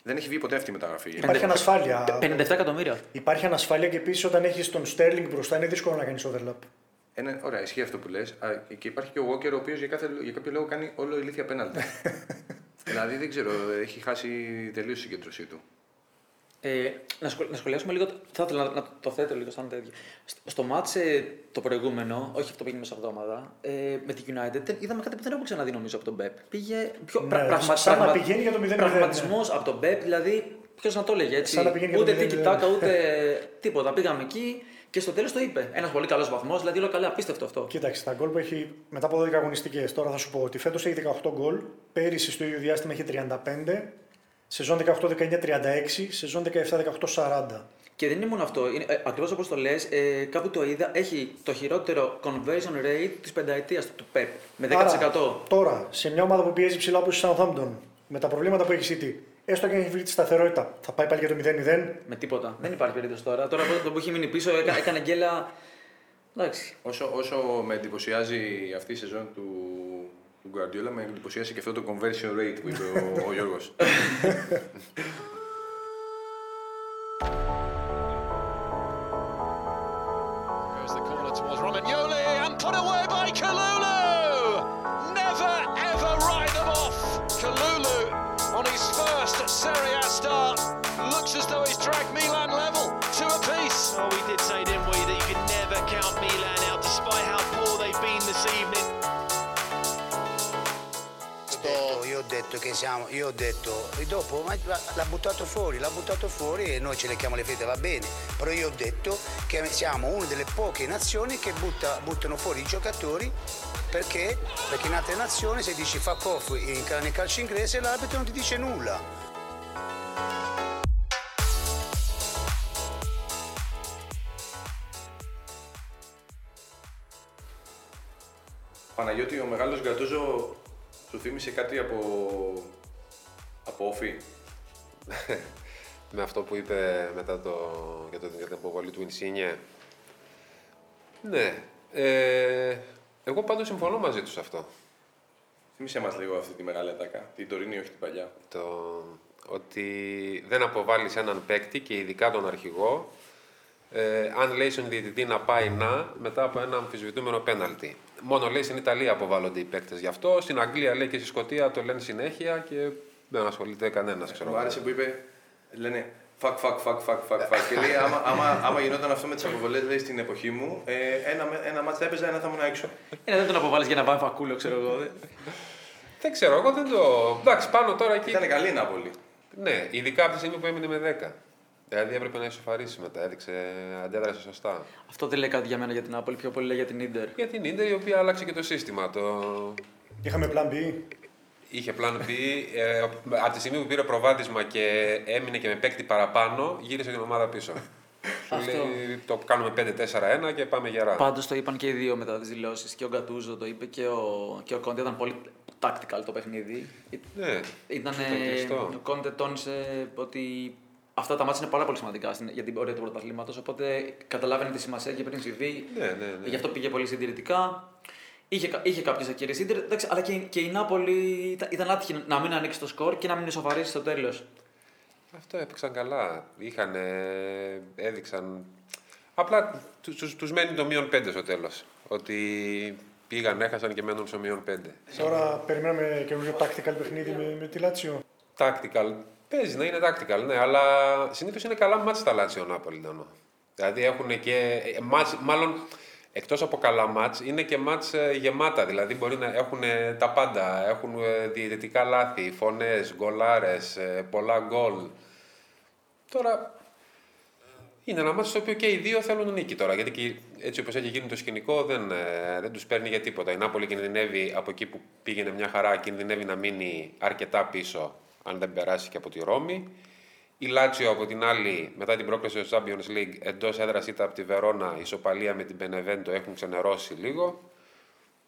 [SPEAKER 2] δεν έχει βγει ποτέ αυτή η μεταγραφή.
[SPEAKER 4] Υπάρχει ανασφάλεια.
[SPEAKER 3] 57 εκατομμύρια.
[SPEAKER 4] Υπάρχει ανασφάλεια και επίσης όταν έχεις τον Στέρλινγκ μπροστά είναι δύσκολο να κάνεις overlap.
[SPEAKER 2] Ένα, ωραία, ισχύει αυτό που λες. Και υπάρχει και ο Walker, ο οποίος για, κάθε- για κάποιο λόγο κάνει όλο ηλίθια πέναλτι. δηλαδή δεν ξέρω, έχει χάσει τελείως τη συγκέντρωσή του.
[SPEAKER 3] Ε, να, σχολ- να σχολιάσουμε λίγο. Θα ήθελα να, να το θέτω λίγο σαν τέτοιο. Στο, στο μάτς ε, το προηγούμενο, όχι αυτό που έγινε μέσα εβδομάδα, ε, με τη United, δεν- είδαμε κάτι που δεν έχω ξαναδεί νομίζω από τον Πεπ. Πήγε πιο
[SPEAKER 4] Ναι,
[SPEAKER 3] πρα, πραγμα,
[SPEAKER 4] σαν να πηγαίνει για το 0-0,
[SPEAKER 3] Πραγματισμό από τον Πεπ, δηλαδή. Ποιος να το έλεγε έτσι.
[SPEAKER 4] Σαν να πηγαίνει για το
[SPEAKER 3] ούτε τι
[SPEAKER 4] 0-0.
[SPEAKER 3] κοιτάκα, ούτε τίποτα. Πήγαμε εκεί και στο τέλος το είπε. Ένας πολύ καλός βαθμός, δηλαδή όλα καλά, απίστευτο αυτό.
[SPEAKER 4] Κοίταξε, τα γκολ που έχει μετά από 12 αγωνιστικές. Τώρα θα σου πω ότι φέτος έχει 18 γκολ. Πέρυσι στο ίδιο διάστημα έχει 35. Σεζόν 18-19 36. Σεζόν 17-18 40.
[SPEAKER 3] Και δεν είναι μόνο αυτό. Είναι, ε, Ακριβώς όπως το λες, ε, κάπου το είδα, έχει το χειρότερο conversion rate της πενταετίας του, του Pep. Με 10%.
[SPEAKER 4] Άρα, τώρα, σε μια ομάδα που πιέζει ψηλά όπως η Southampton, με τα προβλήματα που έχει η City, έστω και αν έχει βρει τη σταθερότητα, θα πάει πάλι για το 0-0.
[SPEAKER 3] Με τίποτα. Δεν υπάρχει περίπτωση τώρα. Τώρα από το που έχει μείνει πίσω έκα- έκανε γκέλα. Εντάξει.
[SPEAKER 2] Όσο, όσο με εντυπωσιάζει αυτή η σεζόν του, του Guardiola, με εντυπωσιάζει και αυτό το conversion rate που είπε ο, ο Γιώργος.
[SPEAKER 5] Goes the corner towards Romagnoli and put away by Kalulu. Never ever write them off. Kalulu on his first Serie A start looks as though he's dragged Milan level to a piece.
[SPEAKER 9] Oh, we did say, didn't we, that you can never count Milan out despite how poor they've been this evening.
[SPEAKER 10] detto, io ho detto che siamo, io ho detto, e dopo ma l'ha buttato fuori, l'ha buttato fuori e noi ce lecchiamo le fette, va bene, però io ho detto che siamo una delle poche nazioni che butta- buttano fuori i giocatori perché? Perché in altre nazioni se dici fuck off in, nel calcio inglese l'arbitro non ti dice nulla.
[SPEAKER 2] Παναγιώτη, ο μεγάλος Γκατούζο σου θύμισε κάτι από, από όφη;
[SPEAKER 1] με αυτό που είπε μετά το, για, το, για την αποβολή του Ινσίνιε. Ναι. Ε, εγώ πάντως συμφωνώ μαζί τους σε αυτό.
[SPEAKER 2] Θύμισε μας λίγο αυτή τη μεγάλη ατάκα, την τωρινή όχι την παλιά.
[SPEAKER 1] Το, ότι δεν αποβάλλεις έναν παίκτη και ειδικά τον αρχηγό ε, αν λέει στον διαιτητή να πάει να μετά από ένα αμφισβητούμενο πέναλτι. Μόνο λέει στην Ιταλία αποβάλλονται οι παίκτες γι' αυτό. Στην Αγγλία λέει και στη Σκωτία το λένε συνέχεια και δεν ασχολείται κανένας.
[SPEAKER 2] Μου άρεσε που είπε, λένε Fuck, fuck, fuck, fuck, fuck, fuck. και λέει, άμα, άμα, άμα γινόταν αυτό με τις αποβολές, λέει στην εποχή μου, ε, ένα, ένα μάτς θα έπαιζα, ένα θα ήμουν έξω.
[SPEAKER 3] Ε, δεν τον αποβάλει για ένα vaffanculo, ξέρω εγώ. δε.
[SPEAKER 1] Δεν ξέρω, εγώ δεν το. Εντάξει, πάνω τώρα εκεί.
[SPEAKER 2] Ήταν καλή η Νάπολη.
[SPEAKER 1] Ναι, ειδικά από τη στιγμή που έμεινε με 10. Δηλαδή έπρεπε να ισοφαρίσει μετά, έδειξε, αντέδρασε σωστά.
[SPEAKER 3] Αυτό δεν λέει κάτι για μένα για την Νάπολη, πιο πολύ λέει για την Ίντερ.
[SPEAKER 1] Για την Ίντερ η οποία άλλαξε και το σύστημα. Το...
[SPEAKER 4] Είχαμε plan B.
[SPEAKER 1] Είχε πλάνο B. Ε, από τη στιγμή που πήρε προβάδισμα και έμεινε και με παίκτη παραπάνω, γύρισε την ομάδα πίσω.
[SPEAKER 3] Αυτό.
[SPEAKER 1] Λέει, το κάνουμε 5-4-1 και πάμε γερά.
[SPEAKER 3] Πάντως το είπαν και οι δύο μετά τις δηλώσεις. Και ο Γκατούζο το είπε και ο, και ο Κόντε. Ήταν πολύ tactical το παιχνίδι.
[SPEAKER 1] Ναι,
[SPEAKER 3] Ήταν,
[SPEAKER 1] ήταν κλειστό.
[SPEAKER 3] ο Κόντε τόνισε ότι αυτά τα μάτια είναι πάρα πολύ σημαντικά στην- για την πορεία του πρωταθλήματος. Οπότε καταλάβαινε τη σημασία και πριν συμβεί.
[SPEAKER 1] Ναι, ναι, ναι.
[SPEAKER 3] Γι' αυτό πήγε πολύ συντηρητικά. Είχε, κα- είχε κάποιες ακυρίες Ιντερ, εντάξει, αλλά και, και η Νάπολη ήταν, ήταν άτυχη να μην ανοίξει το σκορ και να μην ισοφαρίσει στο τέλος.
[SPEAKER 1] Αυτό έπαιξαν καλά. Είχαν, έδειξαν. Απλά του τους, τους μένει το μείον 5 στο τέλος. Ότι πήγαν, έχασαν και μένουν στο μείον 5.
[SPEAKER 4] Τώρα περιμέναμε καινούργιο tactical παιχνίδι με, με τη Λάτσιο.
[SPEAKER 1] Tactical. Παίζει να είναι tactical, ναι, αλλά συνήθως είναι καλά μάτς τα Λάτσιο Νάπολη. Νόνο. Δηλαδή έχουν και. ε, Μάτς, μάλλον εκτός από καλά μάτς είναι και μάτς ε, γεμάτα. Δηλαδή μπορεί να έχουν ε, τα πάντα. Έχουν ε, διαιτητικά λάθη, φωνές, γκολάρες, πολλά γκολ. Τώρα είναι ένα μάτι στο οποίο και οι δύο θέλουν νίκη τώρα. Γιατί και έτσι όπως έχει γίνει το σκηνικό δεν, ε, δεν τους παίρνει για τίποτα. Η Νάπολη κινδυνεύει από εκεί που πήγαινε μια χαρά, κινδυνεύει να μείνει αρκετά πίσω αν δεν περάσει και από τη Ρώμη. Η Λάτσιο από την άλλη, μετά την πρόκληση στο Champions League, εντός έδρας ήταν από τη Βερόνα, ισοπαλία με την Benevento έχουν ξενερώσει λίγο.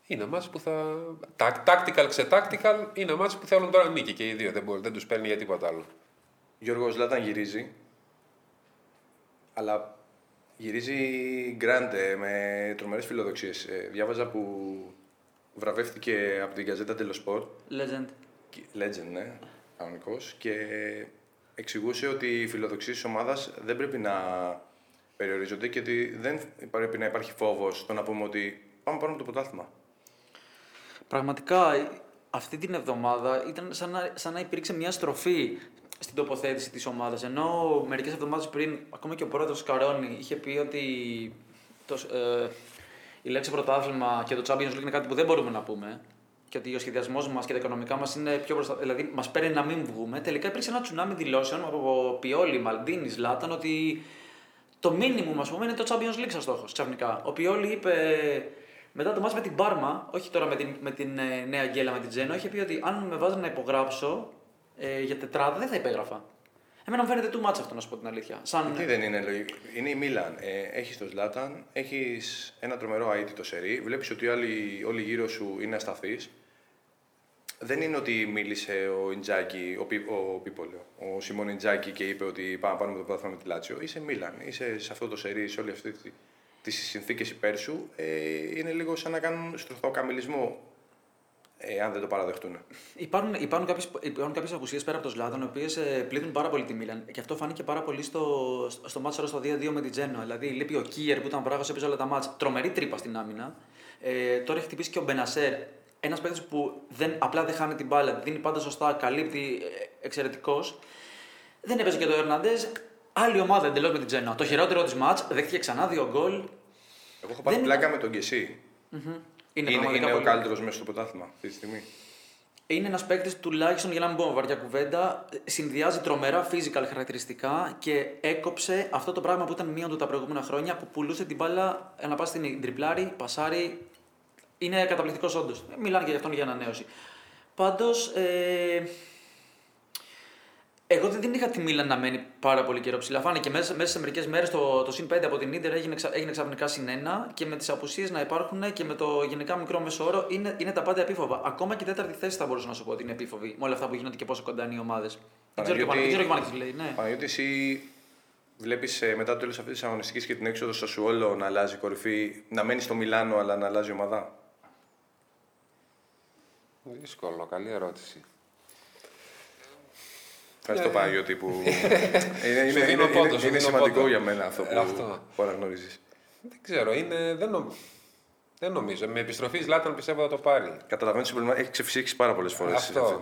[SPEAKER 1] Είναι μάτς που θα. Τα- Tactical ξε tactical είναι μάτς που θέλουν τώρα νίκη και οι δύο. Δεν, μπορεί- δεν τους παίρνει για τίποτα άλλο.
[SPEAKER 2] Γιώργος Λάταν γυρίζει, αλλά γυρίζει γκράντε με τρομερές φιλοδοξίες. Ε, διάβαζα που βραβεύτηκε από την Gazeta dello Sport,
[SPEAKER 3] Legend.
[SPEAKER 2] και- legend ναι, κανονικός, και εξηγούσε ότι οι φιλοδοξίες της ομάδας δεν πρέπει να περιορίζονται και ότι δεν πρέπει να υπάρχει φόβος στο να πούμε ότι πάμε πάνω από το πρωτάθλημα.
[SPEAKER 3] Πραγματικά ε, αυτή την εβδομάδα ήταν σαν να, σαν να υπήρξε μια στροφή στην τοποθέτηση της ομάδας. Ενώ μερικές εβδομάδες πριν, ακόμα και ο πρόεδρος Καρόνι είχε πει ότι το, ε, η λέξη πρωτάθλημα και το Champions League είναι κάτι που δεν μπορούμε να πούμε και ότι ο σχεδιασμός μας και τα οικονομικά μας είναι πιο μπροστά. Δηλαδή, μας παίρνει να μην βγούμε. Τελικά υπήρξε ένα τσουνάμι δηλώσεων από Πιόλη, Μαλντίνη, Λάταν ότι το μήνυμο, ας πούμε, είναι το Champions League σαν στόχος ξαφνικά. Ο Πιόλη είπε μετά το μάτς με την Πάρμα, όχι τώρα με την, με την ε, νέα γκέλα με την Τζένο, είχε πει ότι αν με βάζανε να υπογράψω ε, για τετράδα δεν θα υπέγραφα. Εμένα μου φαίνεται too much αυτό να σου πω την αλήθεια. Σαν...
[SPEAKER 2] Τι δεν είναι λογικό. Είναι η Μίλαν. Ε, έχεις τον Ζλάταν, έχεις ένα τρομερό αίτητο σερί. Βλέπεις ότι όλοι, όλοι γύρω σου είναι ασταθείς. Δεν είναι ότι μίλησε ο Ιντζάκη, ο, Πι, ο Πίπο, λέω, ο Σιμών Ιντζάκη και είπε ότι πάμε πάνω με το πρωτάθλημα με τη Λάτσιο. Είσαι Μίλαν. Είσαι σε αυτό το σερί, σε όλη αυτή τη, τις συνθήκες υπέρ σου. Ε, είναι λίγο σαν να κάνουν στροφοκαμιλισμό ε, αν δεν το παραδεχτούν.
[SPEAKER 3] Υπάρχουν, υπάρχουν κάποιες, υπάρχουν κάποιες απουσίες πέρα από το Ζλάταν, οι οποίες ε, πλήττουν πάρα πολύ τη Μίλαν. Και αυτό φάνηκε πάρα πολύ στο, στο, στο μάτσο στο 2-2 με την Τζένο. Δηλαδή, λείπει ο Κίερ που ήταν πράγμα έπαιζε όλα τα μάτσα. Τρομερή τρύπα στην άμυνα. Ε, τώρα έχει χτυπήσει και ο Μπενασέρ. Ένας παίκτης που δεν, απλά δεν χάνει την μπάλα, δίνει πάντα σωστά, καλύπτει, εξαιρετικός. Δεν έπαιζε και το Ερναντέ. Άλλη ομάδα εντελώς με την Τζένο. Το χειρότερο της μάτς, δέχτηκε ξανά δύο γκολ.
[SPEAKER 2] Εγώ έχω πάθει
[SPEAKER 3] Δεν
[SPEAKER 2] πλάκα με τον Κεσί.
[SPEAKER 3] Είναι,
[SPEAKER 2] Είναι,
[SPEAKER 3] πραγματικά
[SPEAKER 2] είναι ο
[SPEAKER 3] πολύ-
[SPEAKER 2] καλύτερος μέσα στο πρωτάθλημα αυτή τη στιγμή.
[SPEAKER 3] Είναι ένας παίκτης τουλάχιστον για να μην πω βαριά κουβέντα. Συνδυάζει τρομερά physical χαρακτηριστικά και έκοψε αυτό το πράγμα που ήταν μία του τα προηγούμενα χρόνια που πουλούσε την μπάλα να πας στην τριπλάρι, πασάρι. Είναι καταπληκτικός όντως. Μιλάνε και για αυτόν για ανανέωση. Πάντως. Ε, εγώ δεν είχα τη Μίλαν να μένει πάρα πολύ καιρό ψηλά. Φάνηκε μέσα, μέσα σε μερικές μέρες το, το συν 5 από την ντερ έγινε, ξα- έγινε ξαφνικά συν 1 και με τις απουσίες να υπάρχουν και με το γενικά μικρό μέσο όρο είναι, είναι τα πάντα επίφοβα. Ακόμα και η τέταρτη θέση θα μπορούσα να σου πω ότι είναι επίφοβη με όλα αυτά που γίνονται και πόσο κοντά είναι οι ομάδες. Δεν ξέρω και ο Παναγιώτη- δεν ξέρω και ο Παναγιώτης τι λέει. Ναι.
[SPEAKER 2] Παναγιώτη, εσύ βλέπεις μετά το τέλος αυτής της αγωνιστικής και την έξοδο στο Σουόλο να αλλάζει κορυφή, να μένεις στο Μιλάνο αλλά να αλλάζει ομάδα;
[SPEAKER 1] Δύσκολο, καλή ερώτηση.
[SPEAKER 2] Ευχαριστώ
[SPEAKER 1] Ναι.
[SPEAKER 2] Παναγιώτη που. είναι,
[SPEAKER 1] Σου
[SPEAKER 2] είναι,
[SPEAKER 1] δίνω
[SPEAKER 2] είναι,
[SPEAKER 1] πόντος,
[SPEAKER 2] είναι,
[SPEAKER 1] σου
[SPEAKER 2] είναι
[SPEAKER 1] δίνω
[SPEAKER 2] σημαντικό
[SPEAKER 1] πόντος.
[SPEAKER 2] για μένα αυτό που,
[SPEAKER 1] Αυτό.
[SPEAKER 2] που αναγνωρίζει.
[SPEAKER 1] Δεν ξέρω, είναι, δεν, νο... δεν νομίζω. Με επιστροφή Ζλάταν πιστεύω θα το πάρει.
[SPEAKER 2] Καταλαβαίνω το πρόβλημα. Έχει ξεφυσίξει πάρα πολλές φορές.
[SPEAKER 1] Αυτό.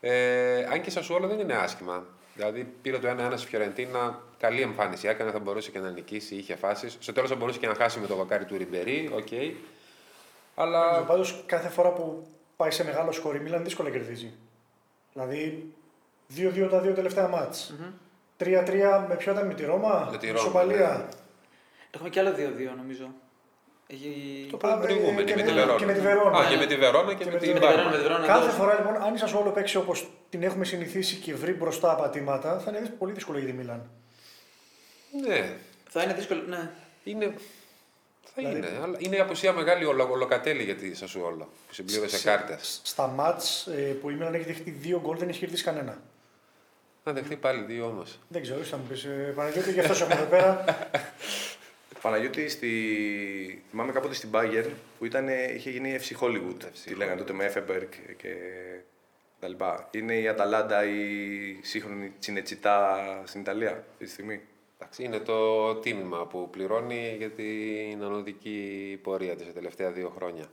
[SPEAKER 1] Ε, αν και σα όλο δεν είναι άσχημα. Δηλαδή πήρε το 1-1 στη Φιωρεντίνα, καλή εμφάνιση έκανε, θα μπορούσε και να νικήσει, είχε φάσεις. Στο τέλος θα μπορούσε και να χάσει με το βακάρι του Ριμπερί, οκ. Αλλά
[SPEAKER 4] Πάντως κάθε φορά που πάει σε μεγάλο σκορ η Μίλαν δύσκολα κερδίζει. Δηλαδή 2-2 τα δύο τελευταία μάτς. 3-3 με ποιο ήταν με τη Ρώμα,
[SPEAKER 1] Με τη Ρώμα,
[SPEAKER 4] ισοπαλία.
[SPEAKER 1] ναι.
[SPEAKER 3] Έχουμε και άλλο 2-2 νομίζω. Έχει...
[SPEAKER 1] το
[SPEAKER 4] Α,
[SPEAKER 1] προηγούμενο
[SPEAKER 4] και
[SPEAKER 1] με
[SPEAKER 4] με-
[SPEAKER 1] τη Βερόνα.
[SPEAKER 4] και με τη Βερόνα.
[SPEAKER 1] Α, και με τη Βερόνα και,
[SPEAKER 4] Και
[SPEAKER 1] με,
[SPEAKER 4] με
[SPEAKER 1] την
[SPEAKER 4] τη
[SPEAKER 3] Βερόνα,
[SPEAKER 1] Πάρμα.
[SPEAKER 3] με τη Βερόνα.
[SPEAKER 4] Κάθε
[SPEAKER 3] εντός.
[SPEAKER 4] φορά λοιπόν, αν η Σασουόλο παίξει όπως την έχουμε συνηθίσει και βρει μπροστά πατήματα, θα είναι πολύ δύσκολο για τη Μίλαν.
[SPEAKER 1] Ναι,
[SPEAKER 3] Θα είναι δύσκολο. Ναι.
[SPEAKER 1] είναι. Θα
[SPEAKER 4] Δηλαδή-
[SPEAKER 1] είναι, αλλά είναι η απουσία μεγάλη ο, Λο- ο Λοκατέλη για τη Σασουόλο που συμπλήρωσε κάρτες.
[SPEAKER 4] Στα μάτς ε, που η Μίλαν έχει δεχτεί δύο γκολ δεν έχει κερδίσει κανένα.
[SPEAKER 1] Να δεχτεί πάλι δύο όμως.
[SPEAKER 4] Δεν ξέρω, εσύ θα μου πεις ε, Παναγιώτη, γι' αυτό σε έχουμε εδώ πέρα.
[SPEAKER 2] Παναγιώτη, στη... θυμάμαι κάποτε στην Bayern που ήταν, είχε γίνει η FC Hollywood. τη λέγανε τότε με Εφεμπεργκ και τα λοιπά. Είναι η Αταλάντα η σύγχρονη Τσινετσιτά στην Ιταλία αυτή τη στιγμή;
[SPEAKER 1] Εντάξει, είναι το τίμημα που πληρώνει για την ανοδική πορεία της τα τελευταία δύο χρόνια.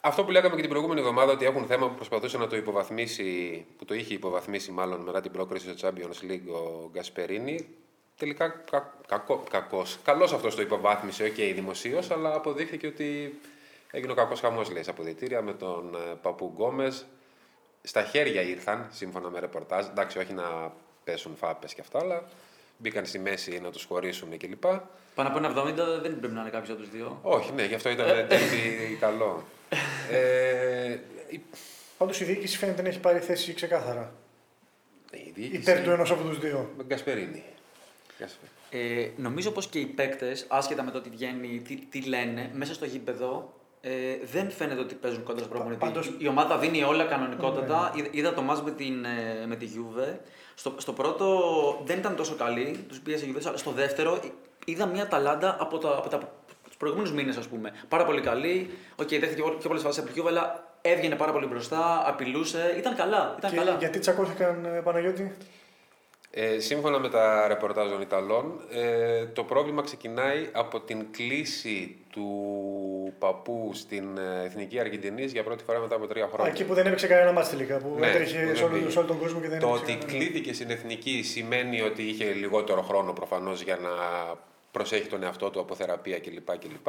[SPEAKER 1] Αυτό που λέγαμε και την προηγούμενη εβδομάδα ότι έχουν θέμα που προσπαθούσε να το υποβαθμίσει, που το είχε υποβαθμίσει μάλλον μετά την πρόκριση στο Champions League ο Γκασπερίνι, τελικά κα, κακό, κακός. Καλός αυτός το υποβάθμισε, OK, okay, δημοσίως, αλλά αποδείχθηκε ότι έγινε ο κακός χαμός, λέει, στα αποδυτήρια με τον ε, Παπού Γκόμες. Στα χέρια ήρθαν, σύμφωνα με ρεπορτάζ, εντάξει, όχι να πέσουν φάπες και αυτά, αλλά μπήκαν στη μέση να τους χωρίσουν κλπ.
[SPEAKER 3] Πάνω από ένα 70 δεν πρέπει να είναι κάποιο από τους δύο.
[SPEAKER 1] Όχι, ναι, γι' αυτό ήταν τέρμι καλό. Ε, η-
[SPEAKER 4] Πάντως η διοίκηση φαίνεται να έχει πάρει θέση ξεκάθαρα.
[SPEAKER 1] η διοίκηση-
[SPEAKER 4] Υπέρ του ενός από τους δύο.
[SPEAKER 1] Με Γκασπερίνη. Γκασπερίνη.
[SPEAKER 3] Ε, νομίζω πως και οι παίκτες, άσχετα με το τι βγαίνει, τι, τι λένε, μέσα στο γήπεδο ε, δεν φαίνεται ότι παίζουν κοντά στον προπονητή.
[SPEAKER 4] Πάντως-
[SPEAKER 3] Η ομάδα δίνει όλα κανονικότατα. Είδα- Είδα το μάτς με, την, ε, με τη Juve. Στο, στο πρώτο δεν ήταν τόσο καλή, τους πίεσε η Juve, αλλά στο δεύτερο είδα μια Αταλάντα από, τα, από, τα, τους προηγούμενους μήνες, ας πούμε. Πάρα πολύ καλή. Οκ, δέχτηκε πιο πολλές φάσεις από τη Juve, αλλά έβγαινε πάρα πολύ μπροστά, απειλούσε. Ήταν καλά. Ήταν
[SPEAKER 4] Και
[SPEAKER 3] καλά.
[SPEAKER 4] γιατί τσακώθηκαν, ε, Παναγιώτη;
[SPEAKER 1] Ε, σύμφωνα με τα ρεπορτάζ των Ιταλών, ε, το πρόβλημα ξεκινάει από την κλίση του παππού στην ε, Εθνική Αργεντινής για πρώτη φορά μετά από τρία
[SPEAKER 4] Α,
[SPEAKER 1] χρόνια.
[SPEAKER 4] εκεί που δεν έπαιξε κανένα μάτς τελικά. Που
[SPEAKER 1] Ναι,
[SPEAKER 4] έτρεχε
[SPEAKER 1] που δεν
[SPEAKER 4] σε όλο,
[SPEAKER 1] πήγε.
[SPEAKER 4] σε όλο τον κόσμο και δεν
[SPEAKER 1] Το
[SPEAKER 4] έπαιξε
[SPEAKER 1] ότι
[SPEAKER 4] κανένα.
[SPEAKER 1] κλείθηκε στην εθνική σημαίνει ότι είχε λιγότερο χρόνο προφανώς για να προσέχει τον εαυτό του από θεραπεία κλπ. κλπ.